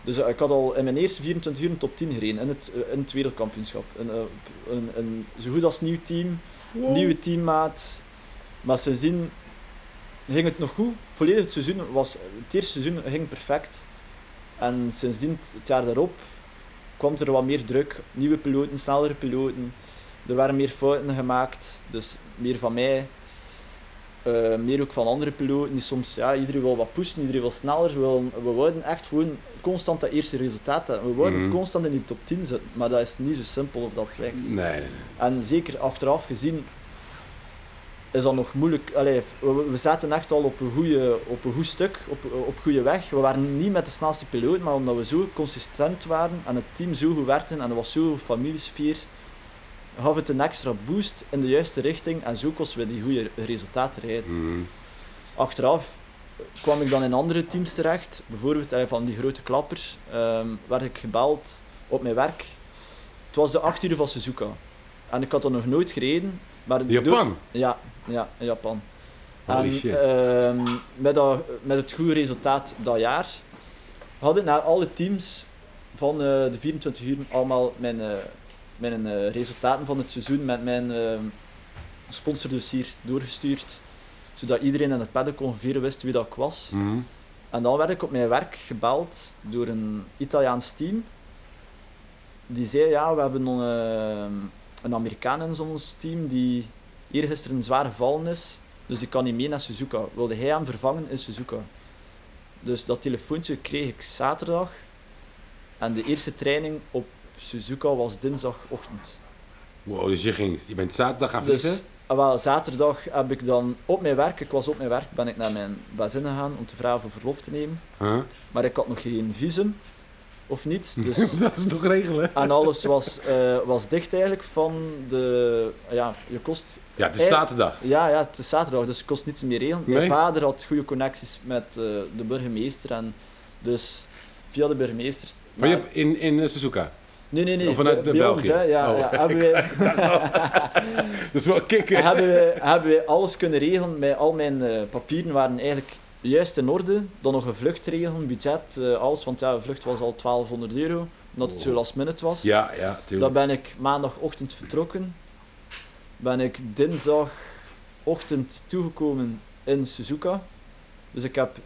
Dus eh, ik had al in mijn eerste 24 uur een top 10 gereden in het, in het wereldkampioenschap. Een, een, een zo goed als nieuw team, nieuwe teammaat. Maar sindsdien ging het nog goed. Volledig het seizoen was, het eerste seizoen ging perfect. En sindsdien, het jaar daarop, kwam er wat meer druk. Nieuwe piloten, snellere piloten. Er waren meer fouten gemaakt, dus meer van mij. eh, meer ook van andere piloten die soms, ja, iedereen wil wat pushen, iedereen wil sneller. We, we wouden echt gewoon constant dat eerste resultaat hebben. We wouden Mhm. constant in die top 10 zitten, maar dat is niet zo simpel of dat werkt. Nee, nee, nee. En zeker achteraf gezien is dat nog moeilijk. Allee, we, we zaten echt al op een, goede, op een goed stuk, op, op goede weg. We waren niet met de snelste piloot, maar omdat we zo consistent waren en het team zo goed werkte en er was zo'n familiesfeer, gaf het een extra boost in de juiste richting en zo kosten we die goede resultaten rijden. Mhm. Achteraf kwam ik dan in andere teams terecht, bijvoorbeeld eh, van die grote klapper, ehm, werd ik gebeld op mijn werk. Het was de 8 uur van Suzuka. En ik had dat nog nooit gereden. Maar Japan? ja, ja, in Japan. Holy en shit. ehm, met, dat, met het goede resultaat dat jaar had ik naar alle teams van eh, de 24 uur allemaal mijn, eh, mijn eh, resultaten van het seizoen met mijn eh, sponsordossier doorgestuurd. Zodat iedereen in het paddock ongeveer wist wie dat ik was. Mhm. En dan werd ik op mijn werk gebeld door een Italiaans team. Die zei, ja, we hebben een, eh, een Amerikaan in ons team die eergisteren zwaar gevallen is. Dus die kan niet mee naar Suzuka. Wilde hij hem vervangen in Suzuka? Dus dat telefoontje kreeg ik zaterdag. En de eerste training op Suzuka was dinsdagochtend. Wow, dus je, ging, je bent zaterdag gaan vliegen? Dus wel, zaterdag heb ik dan op mijn werk, ik was op mijn werk, ben ik naar mijn bazin gegaan om te vragen voor verlof te nemen. Huh? Maar ik had nog geen visum of niets. [laughs] Dus, dat is toch regelen? en alles was, eh, was dicht eigenlijk van de... Ja, je kost... Ja, het is zaterdag. Ja, ja, het is zaterdag, dus het kost niets meer regelen. Mijn vader had goede connecties met eh, de burgemeester en dus via de burgemeester... Maar je hebt in, in eh, Suzuka. Nee, nee, nee. Of vanuit ons, België? hè, ja, Oh. ja, hebben wij... [laughs] Dus wel kicken. hebben, wij, hebben wij alles kunnen regelen. Met al mijn papieren waren eigenlijk juist in orde. Dan nog een vlucht regelen, budget, eh, alles. Want ja, de vlucht was al 1200 euro, omdat het zo Oh. last minute was. Ja, ja, Dan tuurlijk. ben ik maandagochtend vertrokken. Ben ik dinsdagochtend toegekomen in Suzuka. Dus ik heb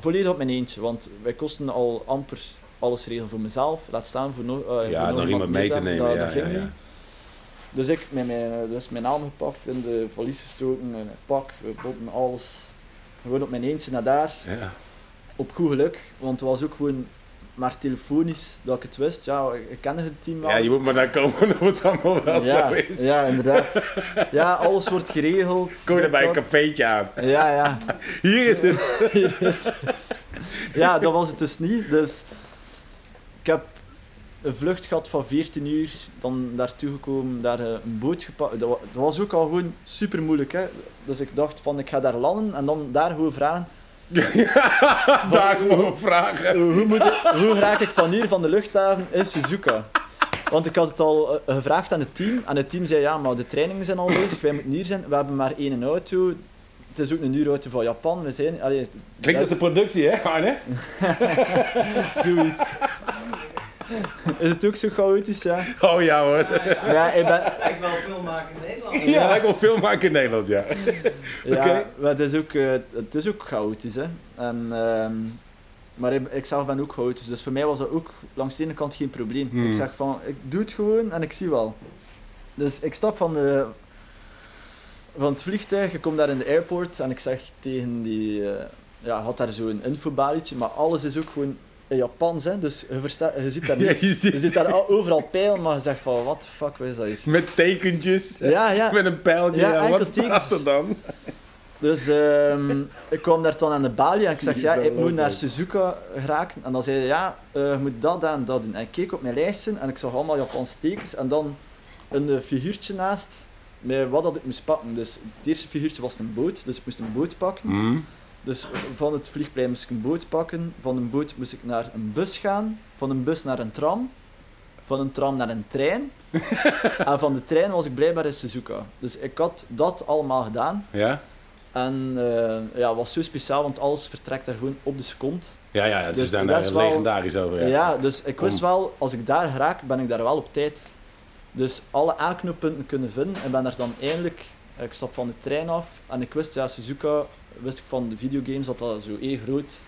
volledig op mijn eentje, want wij kosten al amper alles regelen voor mezelf. Laat staan voor, no eh, Ja, voor nog iemand mee te nemen. Dat- Ja, dat ja. Dus ik met mijn, dus mijn naam gepakt, in de valies gestoken, mijn pak, botten, alles. Gewoon op mijn eentje naar daar. Ja. Op goed geluk, want het was ook gewoon maar telefonisch dat ik het wist. Ja, ik kende het team wel. ja, je moet maar daar komen [laughs] of het allemaal wel ja, zo is. ja, inderdaad. Ja, alles wordt geregeld. Kom je er bij een Dat- cafeetje aan. Ja, ja. [laughs] Hier is het. [laughs] Hier is het. Ja, dat was het dus niet. Dus ik heb een vlucht gehad van 14 uur, dan daartoe gekomen, daar eh, een boot gepakt. Dat, wa- dat was ook al gewoon super moeilijk. Hè? Dus ik dacht van ik ga daar landen en dan daar gewoon vragen. [laughs] daar gewoon vragen. Hoe, hoe, moet ik- hoe raak ik van hier van de luchthaven in Suzuka? Want ik had het al eh, gevraagd aan het team. En het team zei, ja, maar de trainingen zijn al bezig. Wij moeten hier zijn. We hebben maar één auto. Het is ook een uurauto van Japan. We zijn... Allee, Klinkt als een productie, hè, Arne? [laughs] Zoiets. Is het ook zo chaotisch, ja? Oh ja hoor. Ja, ik ben... Ik wil film maken in Nederland. Ja, lijkt wel film maken in Nederland, ja. Ja, Oké. maar het is, ook, eh, het is ook chaotisch, hè. En, ehm, maar ik, ik zelf ben ook chaotisch, dus voor mij was dat ook langs de ene kant geen probleem. Hmm. Ik zeg van, ik doe het gewoon en ik zie wel. Dus ik stap van, de, van het vliegtuig, ik kom daar in de airport en ik zeg tegen die... eh, ja, had daar zo'n infobalietje, maar alles is ook gewoon Japans, hè. Dus je, versta, je ziet daar [laughs] Ja, je ziet- je ziet daar al- overal pijlen, maar je zegt van, what the fuck, wat is dat hier? Met tekentjes. Ja, ja. Met een pijltje. Ja, wat staat er dan? Dus ehm, ik kwam daar dan aan de balie en ik zeg, ja, ik moet naar Suzuka geraken. En dan zei hij, ja, eh, je moet dat en dat doen. En ik keek op mijn lijstje en ik zag allemaal Japanse tekens. En dan een eh, figuurtje naast met wat dat ik moest pakken. Dus het eerste figuurtje was een boot, dus ik moest een boot pakken. Hm. Dus van het vliegplein moest ik een boot pakken. Van een boot moest ik naar een bus gaan. Van een bus naar een tram. Van een tram naar een trein. [laughs] en van de trein was ik blijkbaar in Suzuka. Dus ik had dat allemaal gedaan. Ja? En eh, ja, het was zo speciaal, want alles vertrekt daar gewoon op de seconde. Ja, ja, het Dus is daar wel- legendarisch over. Ja. Ja. dus ik wist wel, als ik daar raak, ben ik daar wel op tijd. Dus alle aanknooppunten kunnen vinden. En ben daar dan eindelijk, ik stap van de trein af. En ik wist, ja, Suzuka, wist ik van de videogames, dat dat zo één groot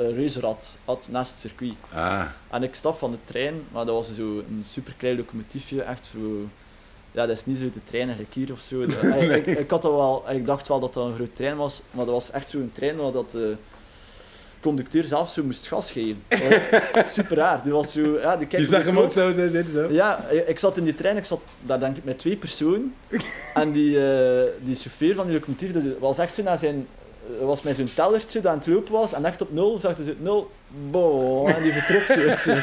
uh, had, naast het circuit. Ah, En ik stap van de trein, maar dat was zo een superklein locomotiefje, echt zo ja, dat is niet zo te trainen gelijk hier of zo. Dat- [laughs] ik, ik, had wel, ik dacht wel dat dat een groot trein was, maar dat was echt zo'n trein waar dat de conducteur zelf zo moest gas geven. [laughs] Super raar. Die was zo, ja, die Je zag hem ook zo, zitten, zo. Ja, ik zat in die trein, ik zat daar denk ik met twee personen. [laughs] En die, eh, die chauffeur van die locomotief dus was echt zo naar zijn... was met zo'n tellertje dat aan het lopen was en echt op nul zag hij zo nul, bo, en die vertrok zo.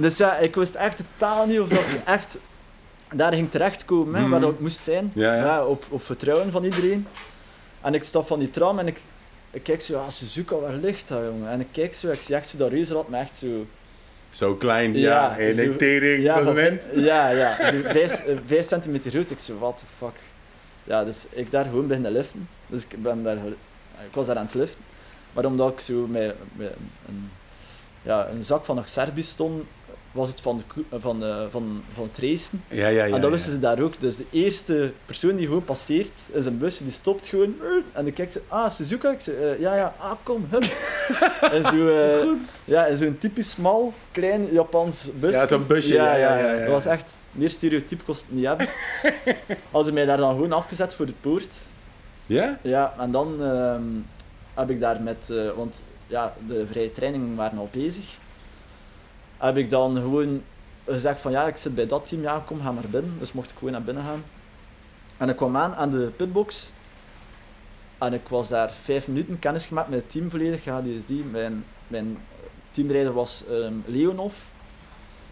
Dus ja, ik wist echt totaal niet of dat ik echt daar ging terechtkomen, hè, waar Mhm. dat moest zijn. Ja, ja. op, op vertrouwen van iedereen. En ik stap van die tram en ik, ik kijk zo, ah, Suzuka, waar ligt dat, jongen? En ik kijk zo, ik zie echt zo dat reuzenrad, maar echt zo... Zo klein, ja. Ja, En tering, Ja, end. ja, ja. Zo vijf, vijf centimeter groot. Ik zo, what the fuck. Ja, dus ik daar gewoon beginnen liften. Dus ik, ben daar, ik was daar aan het liften. Maar omdat ik zo met, met een, ja, een zak van Axerbi stond, was het van, de, koe- van, de, van, van het racen. Ja, ja, ja. en dat wisten ze daar ook. Dus de eerste persoon die gewoon passeert, is een busje, die stopt gewoon. En dan kijkt ze, ah, Suzuka? Ik eh, ja, ja, ah, kom, hem. [laughs] en zo, eh, ja, en zo'n typisch smal, klein Japans busje. Ja, zo'n busje, ja, ja, ja, ja. Dat was echt, meer stereotyp kost het niet hebben. [laughs] Hadden ze mij daar dan gewoon afgezet voor de poort. Ja? Ja, en dan ehm, heb ik daar met, eh, want ja, de vrije trainingen waren al bezig. Heb ik dan gewoon gezegd van ja, ik zit bij dat team, ja kom, ga maar binnen. Dus mocht ik gewoon naar binnen gaan. En ik kwam aan aan de pitbox. En ik was daar vijf minuten kennis gemaakt met het team volledig. Ja, die is die. Mijn, mijn teamrijder was ehm, Leonov.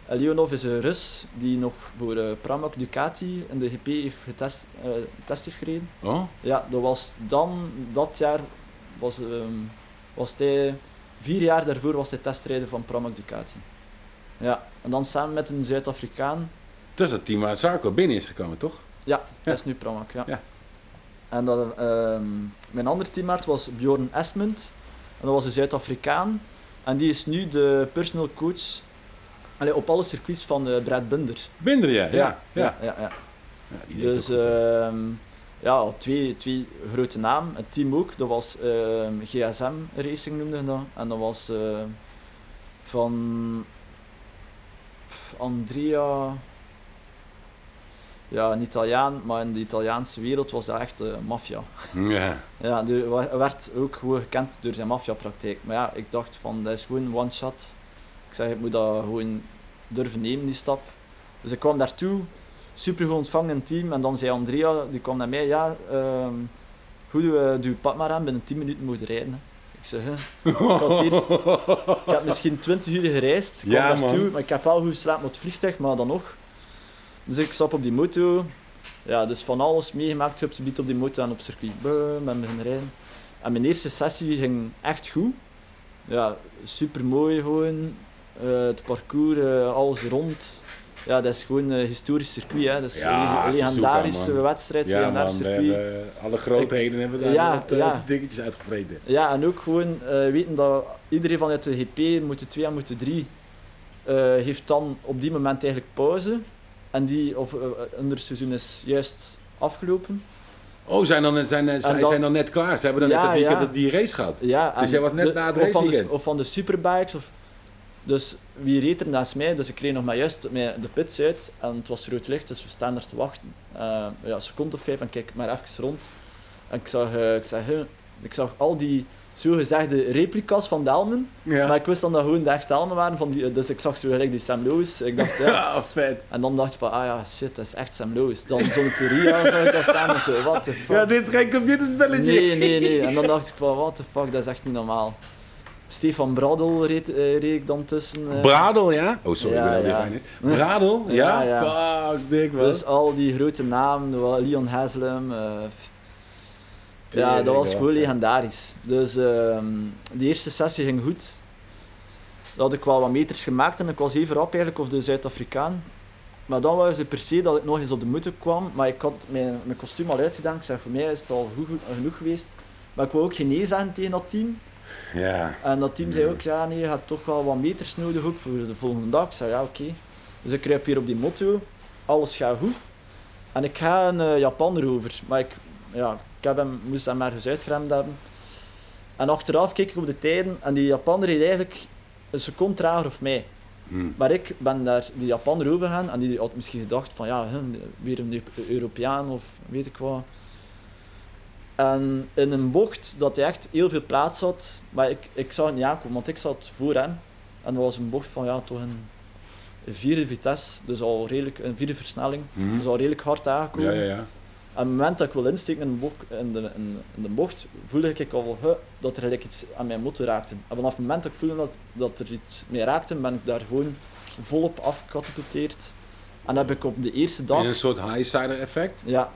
En Leonov is een Rus die nog voor eh Pramac Ducati in de GP heeft getest, eh, test heeft gereden. Oh? Ja, dat was dan, dat jaar, was, ehm, was hij, vier jaar daarvoor was hij testrijder van Pramac Ducati. Ja, en dan samen met een Zuid-Afrikaan, Dat is het team waar Zarco binnen is gekomen, toch? ja, dat is nu Pramac, ja. Ja. En dan, ehm, mijn andere teammaat was Bjorn Esmond, en dat was een Zuid-Afrikaan, en die is nu de personal coach allee, op alle circuits van eh, Brad Binder. Binder, ja. Ja, ja. ja, ja. Dus ehm, ja, twee, twee grote namen. Het team ook, dat was ehm, GSM Racing noemde dat. En dat was eh, van Andrea, ja, een Italiaan, maar in de Italiaanse wereld was dat echt eh, maffia. Ja. Ja, die werd ook gewoon gekend door zijn maffiapraktijk. Maar ja, ik dacht van, dat is gewoon one shot. Ik zeg, ik moet dat gewoon durven nemen, die stap. Dus ik kwam daartoe, super goed ontvangen in het team. En dan zei Andrea, die kwam naar mij, ja, ehm goed, uh, doe je pad maar aan, binnen 10 minuten moet je rijden. hè. Ik zeg, hè. had eerst- Ik heb misschien 20 uur gereisd, ik kwam Ja, man. maar ik heb wel goed geslapen op het vliegtuig, maar dan nog. Dus ik stap op die moto, ja, dus van alles meegemaakt, op op die moto en op circuit. Boom, en beginnen rijden. En mijn eerste sessie ging echt goed. Ja, super mooi gewoon. Eh, het parcours, eh, alles rond. Ja, dat is gewoon een historisch circuit. Hè. Dat is Ja, een legendarische man. wedstrijd, Ja, legendarisch man, we circuit. hebben, alle grootheden hebben daar Ja, wat, eh, ja. dingetjes uitgevreten. Ja, en ook gewoon eh, weten dat iedereen vanuit de GP, moeten twee en moeten drie, eh, heeft dan op die moment eigenlijk pauze. En die, of uh, onder seizoen is juist afgelopen. Oh, zijn dan, zijn, zijn, dan- zijn dan net klaar? Ze hebben dan net dat weekend die race gehad. Ja, Dus jij was net de- na het of van, de, of van de superbikes. Of, dus wie reed er naast mij? Dus ik kreeg nog maar juist de pits uit. En het was rood licht, dus we staan daar te wachten. Eh, ja, een seconde of vijf en ik kijk maar even rond. En ik zag, eh, ik zag, huh, ik zag al die zogezegde replica's van de helmen. Ja. Maar ik wist dan dat gewoon de echte helmen waren. Van die, dus ik zag zo gelijk die Sam Lewis. Ik dacht, ja. Ja, [laughs] vet. En dan dacht ik van, ah ja, shit, dat is echt Sam Lewis. Dan zo'n zag ik daar staan en zo, what the fuck. Ja, dit is geen computerspelletje. Nee, nee, nee. En dan dacht ik van, what the fuck, dat is echt niet normaal. Stefan Bradel reed, eh, reed ik dan tussen. eh. Bradel, ja? Oh, sorry, Ja, ik ben ja. is. Bradel, ja? Ja, Fuck, dik man. Dus al die grote namen, Leon Haslam. eh, ja, dat was gewoon legendarisch. Dus ehm de eerste sessie ging goed. Dan had ik wel wat meters gemaakt en ik was even rap eigenlijk of de Zuid-Afrikaan. Maar dan wou ze per se dat ik nog eens op de motor kwam. Maar ik had mijn, mijn kostuum al uitgedaan. Ik zei, voor mij is het al goed, genoeg geweest. Maar ik wou ook geen nee zeggen tegen dat team. Ja. En dat team zei ook, ja nee, je hebt toch wel wat meters nodig ook voor de volgende dag. Ik zei, ja oké. Dus ik kruip hier op die motto, alles gaat goed. En ik ga een eh, Japaner over. Maar ik, ja, ik heb hem, moest hem ergens uitgeremd hebben. En achteraf keek ik op de tijden en die Japaner reed eigenlijk een seconde trager of mij. Hmm. Maar ik ben daar die Japaner over gegaan en die had misschien gedacht van ja, weer een Eu- Europeaan of weet ik wat. En in een bocht dat hij echt heel veel plaats had, maar ik, ik zag het niet aankomen, want ik zat voor hem. En dat was een bocht van ja, toch een, vierde vitesse, dus al redelijk, een vierde versnelling. Mhm. Dus al redelijk hard aangekomen. Ja, ja, ja. En op het moment dat ik wil insteken in de, bocht, in de, in, in de bocht, voelde ik al huh, dat er iets aan mijn motor raakte. En vanaf het moment dat ik voelde dat, dat er iets mee raakte, ben ik daar gewoon volop afgecatapulteerd. En heb ik op de eerste dag... In een soort high-sider effect. Ja,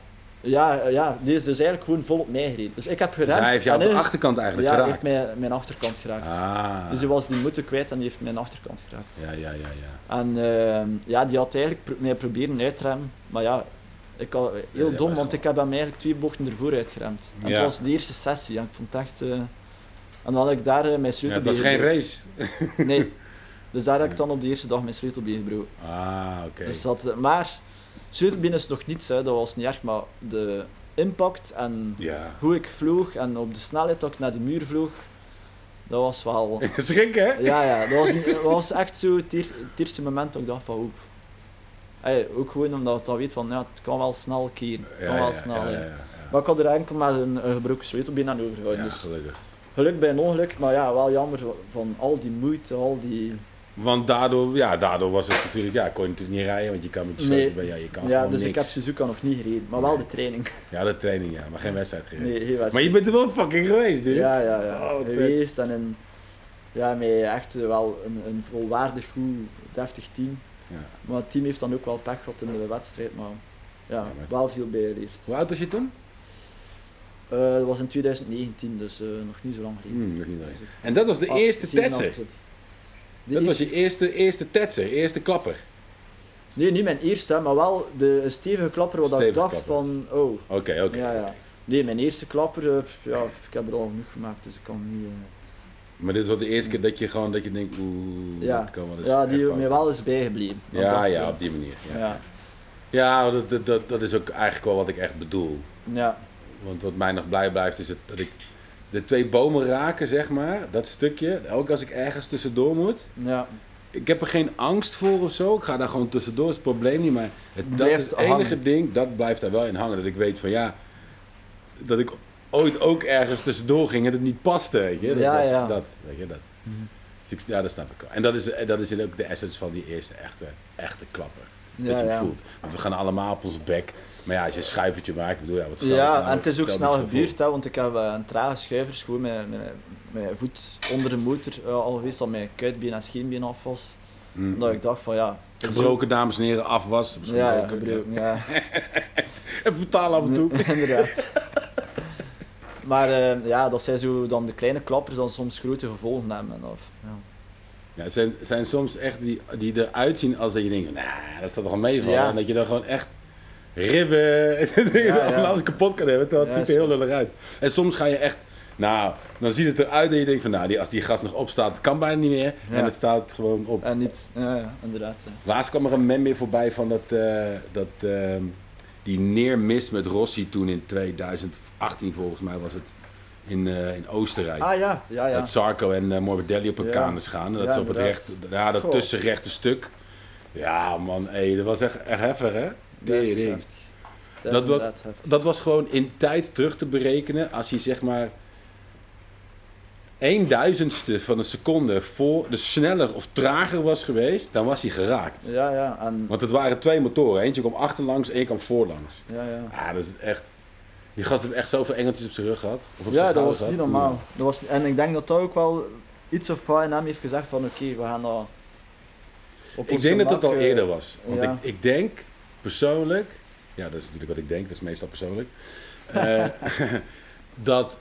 ja, ja, die is dus eigenlijk gewoon volop mij gereden. Dus ik heb geremd Dus hij heeft jou op de achterkant eigenlijk ja, hij geraakt. heeft mij, mijn achterkant geraakt. Ah. Dus hij was die motor kwijt en die heeft mijn achterkant geraakt. Ja, ja, ja, ja. En ehm, ja, die had eigenlijk pro- mij proberen uitremmen. Maar ja, ik had, heel Ja, dom, want ik heb hem eigenlijk twee bochten ervoor uitgeremd. En Ja. het was de eerste sessie. En ik vond het echt... eh, en dan had ik daar eh, mijn ja sleutel het was geen race. Nee. [laughs] Dus daar heb ik dan op de eerste dag mijn sleutelbeen gebroken. Ah, oké. Dus dat, eh, maar sleutelbeen is nog niets, hè. dat was niet erg. Maar de impact en Ja. hoe ik vloog en op de snelheid dat ik naar de muur vloog, dat was wel... [laughs] Schrik, hè? Ja, ja, dat was, dat was echt zo het eerste, het eerste moment dat ik dacht van oep. Hey, ook gewoon omdat ik dan weet van ja, het kan wel snel keren. Het kan Ja, wel ja, snel. Maar ik had er enkel maar een, een gebroken sleutelbeen aan overgehouden. Dus gelukkig. geluk bij een ongeluk, maar ja, wel jammer van al die moeite, al die... Want daardoor, ja, daardoor was het natuurlijk, ja, kon je natuurlijk niet rijden, want je kan met je Nee. bij, ja, je kan Ja, dus ik heb Suzuka nog niet gereden, maar wel de training. Ja, de training, ja, maar geen wedstrijd gereden. Nee, Maar je bent er wel fucking geweest, dude. Ja, ja, ja. Oh, vet. Geweest en in, ja, met echt wel een, een volwaardig goed, deftig team. Ja. Maar het team heeft dan ook wel pech gehad in de wedstrijd, maar ja, maar- wel veel bijgeleerd. Hoe oud was je toen? Eh, dat was in 2019, dus eh, nog niet zo lang geleden. Hmm, nog niet Dus En dat was de eerste 7, tetser. 28. De Dat was je eerste, eerste tetser, eerste klapper. Nee, niet mijn eerste, maar wel de een stevige klapper dat ik dacht klapper. van, oh. Oké, oké. Ja, ja. Nee, mijn eerste klapper, eh, ja, ik heb er al genoeg gemaakt, dus ik kan niet... eh, Maar dit was de eerste keer dat je gewoon, dat je denkt, oeh, Ja. dat kan wel eens ja, die mij wel is bijgebleven. Ja, ja, eh, op die manier. Ja, ja. ja dat, dat, dat, dat is ook eigenlijk wel wat ik echt bedoel. ja. Want wat mij nog blij blijft is het, dat ik de twee bomen raken, zeg maar, dat stukje. Ook als ik ergens tussendoor moet. ja. Ik heb er geen angst voor of zo. Ik ga daar gewoon tussendoor, is het probleem niet. Maar het, dat is het enige hangen. ding, dat blijft daar wel in hangen. Dat ik weet van ja, dat ik ooit ook ergens tussendoor ging en het niet paste. Weet je? Dat, Ja, was- ja. Dat, weet je, dat. Dus ik, ja, dat snap ik wel. En dat is, dat is ook de essence van die eerste echte, echte klapper. dat je hem ja. voelt. Want we gaan allemaal op ons bek. Maar ja, als je een schuivertje maakt, ik bedoel ja, wat stel ik Ja, nou? en het is ook snel gebeurd, hè, want ik heb eh, een trage schuivers gewoon met, met, met mijn voet onder de motor eh, al geweest, dat mijn kuitbeen en scheenbeen af was. Mm. Dat ik dacht van ja... Gebroken, dames en heren, afwas. Misschien Ja, ja, ook, gebroken, ja. [laughs] Even vertalen af en toe. [laughs] Inderdaad. Maar eh, ja, dat zijn zo dan de kleine klappers dan soms grote gevolgen hebben. En dat, ja. Ja, het zijn, zijn soms echt die, die eruit zien als dat je denkt, nou, dat staat toch al meevallen. Ja. En dat je dan gewoon echt ribben, [laughs] Ja, ja. alles kapot kan hebben, terwijl het ziet er heel lullig uit. En soms ga je echt, nou, dan ziet het eruit dat je denkt van, nou, die, als die gast nog opstaat, kan bijna niet meer. Ja. En het staat gewoon op. En niet, ja, ja inderdaad. ja. Laatst kwam er een mem weer voorbij van dat, eh, dat ehm, die neermis met Rossi toen in 2018 volgens mij was het, in, eh, in Oostenrijk. Ah ja, ja, ja. Dat Sarko en eh, Morbidelli op elkaar gaan. Dat ze op het recht, ja, dat tussenrechte stuk. Ja man, dat was echt, echt heftig hè. Dat Tering. Dat Dat, heftig. Dat was gewoon in tijd terug te berekenen. Als je zeg maar een duizendste van een seconde voor, dus sneller of trager was geweest, dan was hij geraakt. Ja, ja, en, Want het waren twee motoren. Eentje kwam achterlangs, één kwam voorlangs. ja, ja. Ja, dat is echt... Die gast heeft echt zoveel engeltjes op zijn rug gehad. Of op zijn Ja, dat was niet normaal. Dat was, en ik denk dat dat ook wel iets of hem heeft gezegd van oké, we gaan dat op Ik denk dat het al eh, eerder was. Want ja. ik, ik denk persoonlijk, ja, dat is natuurlijk wat ik denk, dat is meestal persoonlijk, eh, [laughs] dat,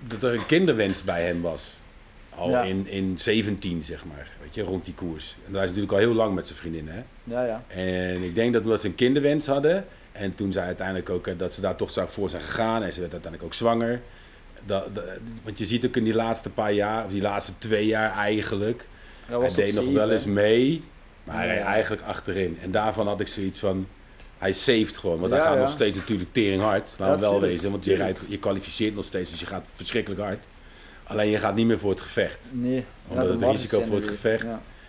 dat er een kinderwens bij hem was. Al Ja. in, in 17, zeg maar, weet je, rond die koers. En daar is natuurlijk al heel lang met zijn vriendin, hè. Ja, ja. En ik denk dat omdat ze een kinderwens hadden, en toen zij uiteindelijk ook, eh, dat ze daar toch zo voor zijn gegaan, en ze werd uiteindelijk ook zwanger. Dat, dat- want je ziet ook in die laatste paar jaar, of die laatste twee jaar eigenlijk, Dat hij deed nog wel eens mee, maar hij reed eigenlijk achterin. En daarvan had ik zoiets van, hij saved gewoon. Want hij gaat nog steeds natuurlijk tering hard, laten we wel tuurlijk, wezen. Want je, rijdt, je kwalificeert nog steeds, dus je gaat verschrikkelijk hard. Alleen je gaat niet meer voor het gevecht. Nee. Omdat het risico voor het gevecht-.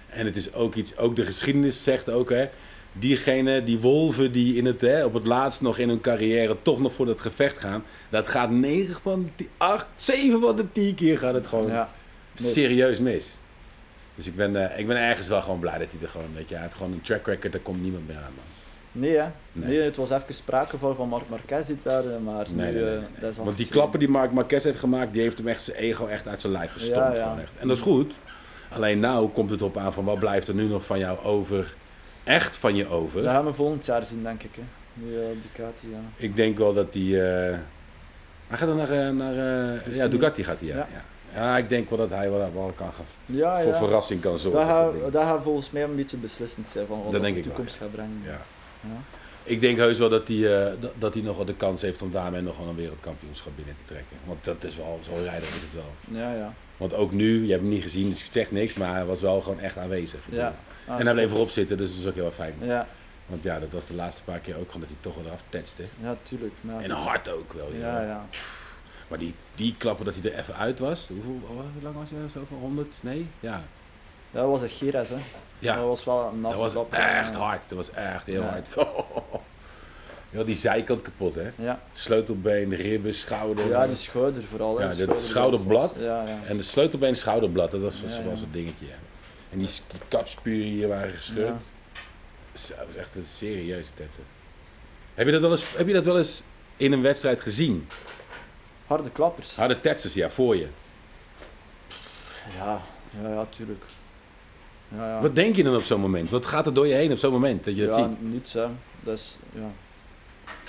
En het is ook iets, ook de geschiedenis zegt ook, hè, diegene, die wolven die in het, hè, op het laatst nog in hun carrière toch nog voor dat gevecht gaan, dat gaat 9 van de 8, 7 van de 10 keer gaat het gewoon Ja. mis. serieus mis. Dus ik ben, eh, ik ben ergens wel gewoon blij dat hij er gewoon, weet je, hij heeft gewoon een track record, daar komt niemand meer aan, man. Nee, hè? Nee. Nee. het was even sprake van, van Marc Marquez iets daar, eh, maar Nee, nu, nee, eh, dat is al Want die klappen die Marc Marquez heeft gemaakt, die heeft hem echt zijn ego echt uit zijn lijf gestompt. Ja, ja. Gewoon echt. En dat is goed. Alleen nou komt het op aan van wat blijft er nu nog van jou over, echt van je over. Dat gaan we volgend jaar zien, denk ik. Hè. Die uh, Ducati, ja. Ik denk wel dat die. eh, hij gaat dan naar. eh, naar eh, ja. Ducati gaat hij, ja. Ja. ja. Ik denk wel dat hij wel, wel kan gaan, Ja, voor ja. verrassing kan zorgen. Dat dat gaat, ding. dat gaat volgens mij een beetje beslissend zijn van wat Dat de ik wel, toekomst gaat brengen. Ja. Ja. Ik denk heus wel dat hij, eh, dat, hij nog wel de kans heeft om daarmee nog wel een wereldkampioenschap binnen te trekken. Want dat is wel, zo'n rijder is het wel. Ja, ja. Want ook nu, je hebt hem niet gezien, dus ik zeg niks, maar hij was wel gewoon echt aanwezig. Ja. Ah, En hij bleef erop zitten, dus dat is ook heel fijn. Ja, Want ja, dat was de laatste paar keer ook gewoon dat hij toch wel eraf tetste. ja, tuurlijk. Ja, En hard ook wel. ja, joh. ja. Maar die, die klappen dat hij er even uit was. Hoeveel, hoe lang was hij? Zo van 100? Nee? Ja. Dat was een Geras, hè. Ja, Dat was wel een dat was echt hard. Dat was echt heel Ja. hard. [laughs] Ja, die zijkant kapot, hè? Ja, Sleutelbeen, ribben, schouder. ja die schouder vooral. hè. Ja, De dit schouderblad. Ja, ja. En de sleutelbeen, schouderblad, dat was, was, Ja, was het dingetje. En die kapspuren hier waren gescheurd. Dat was echt een serieuze tetsen. Heb je dat wel eens, heb je dat wel eens in een wedstrijd gezien? Harde klappers. Harde tetsers, ja, voor je. Ja, ja, ja, tuurlijk. Ja. Wat denk je dan op zo'n moment? Wat gaat er door je heen op zo'n moment dat je dat ja, ziet? niets, hè. Dat is, ja.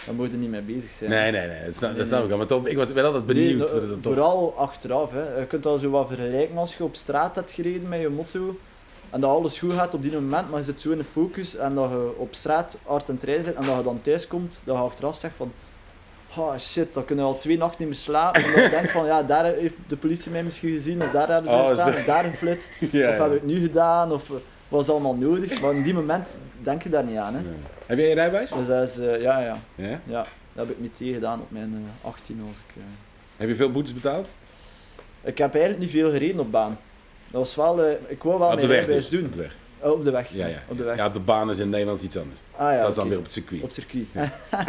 Daar moet je niet mee bezig zijn. Nee, nee, nee, dat snap, Nee, dat snap nee. ik al. Maar toch, ik was wel altijd benieuwd. Vooral achteraf. Hè. Je kunt dat zo wat vergelijken als je op straat hebt gereden met je motto. En dat alles goed gaat op die moment, maar je zit zo in de focus. En dat je op straat hard het rijden bent. En dat je dan thuis komt, dat je achteraf zegt van... Oh shit, dan kunnen we al twee nachten niet meer slapen. Omdat je denkt van, ja, daar heeft de politie mij misschien gezien. Of daar hebben ze Oh, gestaan, of daar geflitst. [laughs] Of ja. heb ik het nu gedaan, of eh, was allemaal nodig. Maar in die moment denk je daar niet aan. Hè. Nee. Heb jij je rijbewijs? Dus dat is, eh, ja, ja, Ja? ja. Dat heb ik meteen gedaan op mijn eh 18 als ik... eh, Heb je veel boetes betaald? Ik heb eigenlijk niet veel gereden op baan. Dat was wel, eh, ik wou wel op mijn rijbewijs dus. doen. Op de weg. Oh, op de weg. Ja, ja. Op de weg. Ja, op de baan is in Nederland iets anders. Ah, ja, dat is dan weer op het circuit. Op circuit. Ja, [laughs]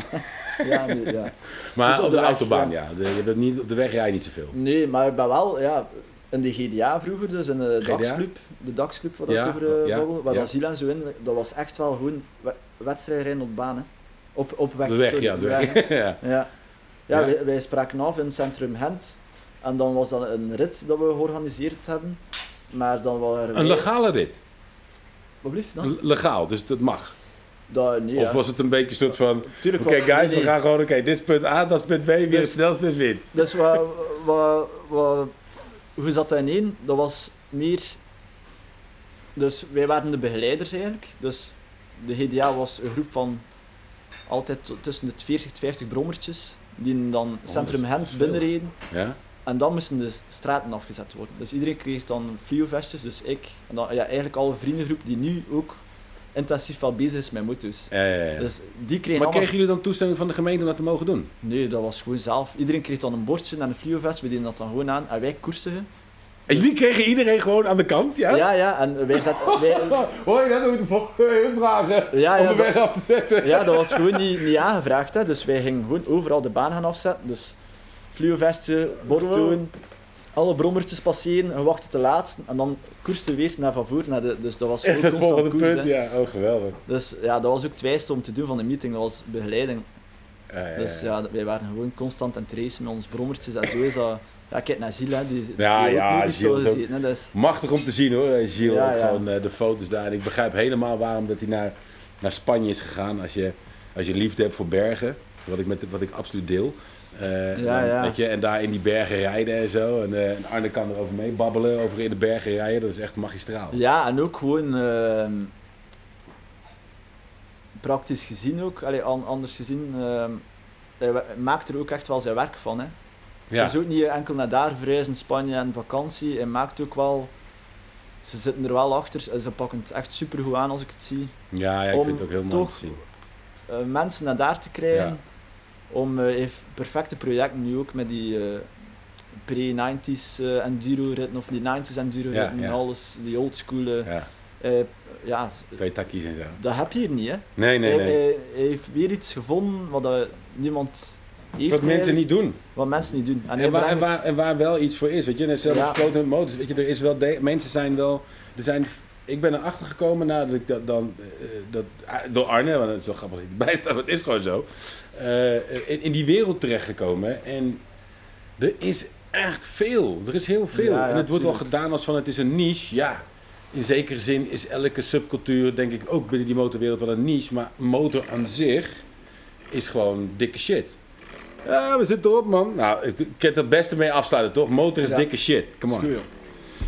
nee, ja. [laughs] Maar Dus op op de de, weg, autobaan, ja. ja. De- je bent niet, op de weg rij je niet zoveel. Nee, maar ik ben wel, ja, in de GDA vroeger, dus in de GDA? DAX-club, de DAX-club wat Ja, ik over eh, ja, waar Ziel en zo in, dat was echt wel gewoon we- wedstrijdrijden op baan, hè. Op, op weg. De weg, sorry, ja. op De weg, weg. [laughs] hè. ja. Ja. Wij, wij spraken af in centrum Gent. En dan was dat een rit dat we georganiseerd hebben. Maar dan waren Een wij- legale rit. Wat blieft dan? Legaal, dus dat mag. Dat, nee, Of was het een beetje een soort van... Oké guys, nee, we gaan gewoon... Oké, dit is punt A, dat is punt B. Wie het Dus- snelste is wint. Dus wat, wat, wat, hoe zat dat ineen? Dat was meer... Dus wij waren de begeleiders eigenlijk. Dus de GDA was een groep van altijd tussen de 40 en 50 brommertjes. Die dan Centrum Oh, is Gent binnenreden. Ja? En dan moesten de straten afgezet worden. Dus iedereen kreeg dan fluovestjes, dus ik. En dan ja, eigenlijk alle vriendengroep die nu ook intensief wel bezig is met motos. Ja, ja, ja. Dus die kregen maar allemaal... kregen jullie dan toestemming van de gemeente om dat te mogen doen? Nee, dat was gewoon zelf. Iedereen kreeg dan een bordje en een fluovest, we deden dat dan gewoon aan. En wij koersigen. En jullie kregen iedereen gewoon aan de kant, ja? Ja, ja, en wij zetten... [laughs] Wij, Hoor je dat? Moet je vragen ja, om de weg dat, af te zetten. ja, dat was gewoon niet, niet aangevraagd. Hè. Dus wij gingen gewoon overal de baan gaan afzetten. Dus fluovestje, bordtoon, alle brommertjes passeren, en wachten te laatste. En dan koerste weer naar van voor. Naar de, dus dat was [laughs] gewoon Dat constant volgende koers, punt, hè. ja. Oh, geweldig. Dus ja, dat was ook het om te doen van de meeting. Dat was begeleiding. Ja, ja, Dus ja. wij waren gewoon constant aan het racen met ons brommertjes. En zo is dat... Ja, kijk naar Gilles, hè, die, Ja, die ja, ook Gilles ook- hè, dus, Machtig om te zien hoor, eh, Gilles. Ja, ook gewoon eh, de foto's daar. En ik begrijp helemaal waarom dat hij naar, naar Spanje is gegaan. Als je, als je liefde hebt voor bergen, wat ik, met, wat ik absoluut deel. Eh, Ja, ja. Weet je, en daar in die bergen rijden en zo. En, en Arne kan erover mee babbelen, over in de bergen rijden. Dat is echt magistraal. Ja, en ook gewoon ehm, praktisch gezien ook, allee, an- anders gezien, ehm, hij maakt er ook echt wel zijn werk van. Hè. Ja. Het is ook niet enkel naar daar verhuizen, Spanje en vakantie. Hij maakt ook wel, ze zitten er wel achter, ze pakken het echt super goed aan als ik het zie. Ja, ja, ik Om vind het ook heel mooi te zien. Eh, mensen naar daar te krijgen, Ja. Om eh, heeft perfecte projecten nu ook met die eh, pre-90s eh, enduro ritten of die 90s enduro Ja, ja. alles, die oldschool. eh, Ja. Eh, ja, Twee takjes en zo. dat heb je hier niet, hè. Nee, nee, Hij, nee. hij- hij heeft weer iets gevonden wat dat niemand heeft. Wat mensen niet doen. Wat mensen niet doen. En, waar, en, waar, en waar wel iets voor is. Weet je, net zelfs Ja. met motors. Weet je, er is wel de- mensen zijn wel. Er zijn, ik ben erachter gekomen nadat ik dat dan. eh, dat, ah, door Arne, want het is wel grappig dat ik erbij sta, maar het is gewoon zo. eh, in, in die wereld terechtgekomen. En er is echt veel. Er is heel veel. Ja, en het wordt wel gedaan als van het is een niche. Ja. In zekere zin is elke subcultuur, denk ik, ook binnen die motorwereld wel een niche. Maar motor aan zich is gewoon dikke shit. Ja, we zitten erop, man. Nou, ik, ik kan het er beste mee afsluiten, toch? Motor is Ja. dikke shit. Come on.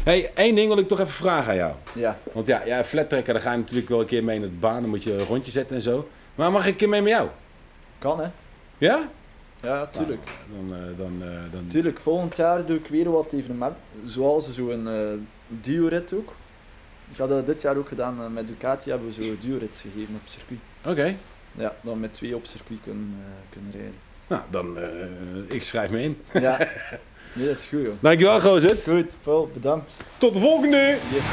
Hey, één ding wil ik toch even vragen aan jou. Ja. Want ja, ja flat tracker, daar ga je natuurlijk wel een keer mee in het baan. Dan moet je een rondje zetten en zo. Maar mag ik een keer mee met jou? Kan, hè. Ja? Ja, tuurlijk. Dan, eh, dan, eh, dan... Tuurlijk, volgend jaar doe ik weer wat evenementen. Zoals zo'n uh, duo-rit ook. Ik had dat dit jaar ook gedaan met Ducati, hebben we zo duo-rits gegeven op circuit. Oké. Ja, dan met twee op circuit kunnen, kunnen rijden. Nou, dan, ik schrijf me in. Ja, [laughs] nee, dat is goed joh. Dankjewel, gozer. Goed, Paul, bedankt. Tot de volgende! Yes.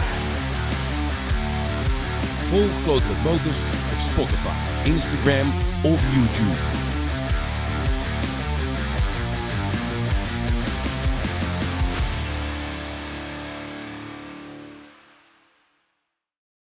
Volg met Motors op Spotify, Instagram of YouTube.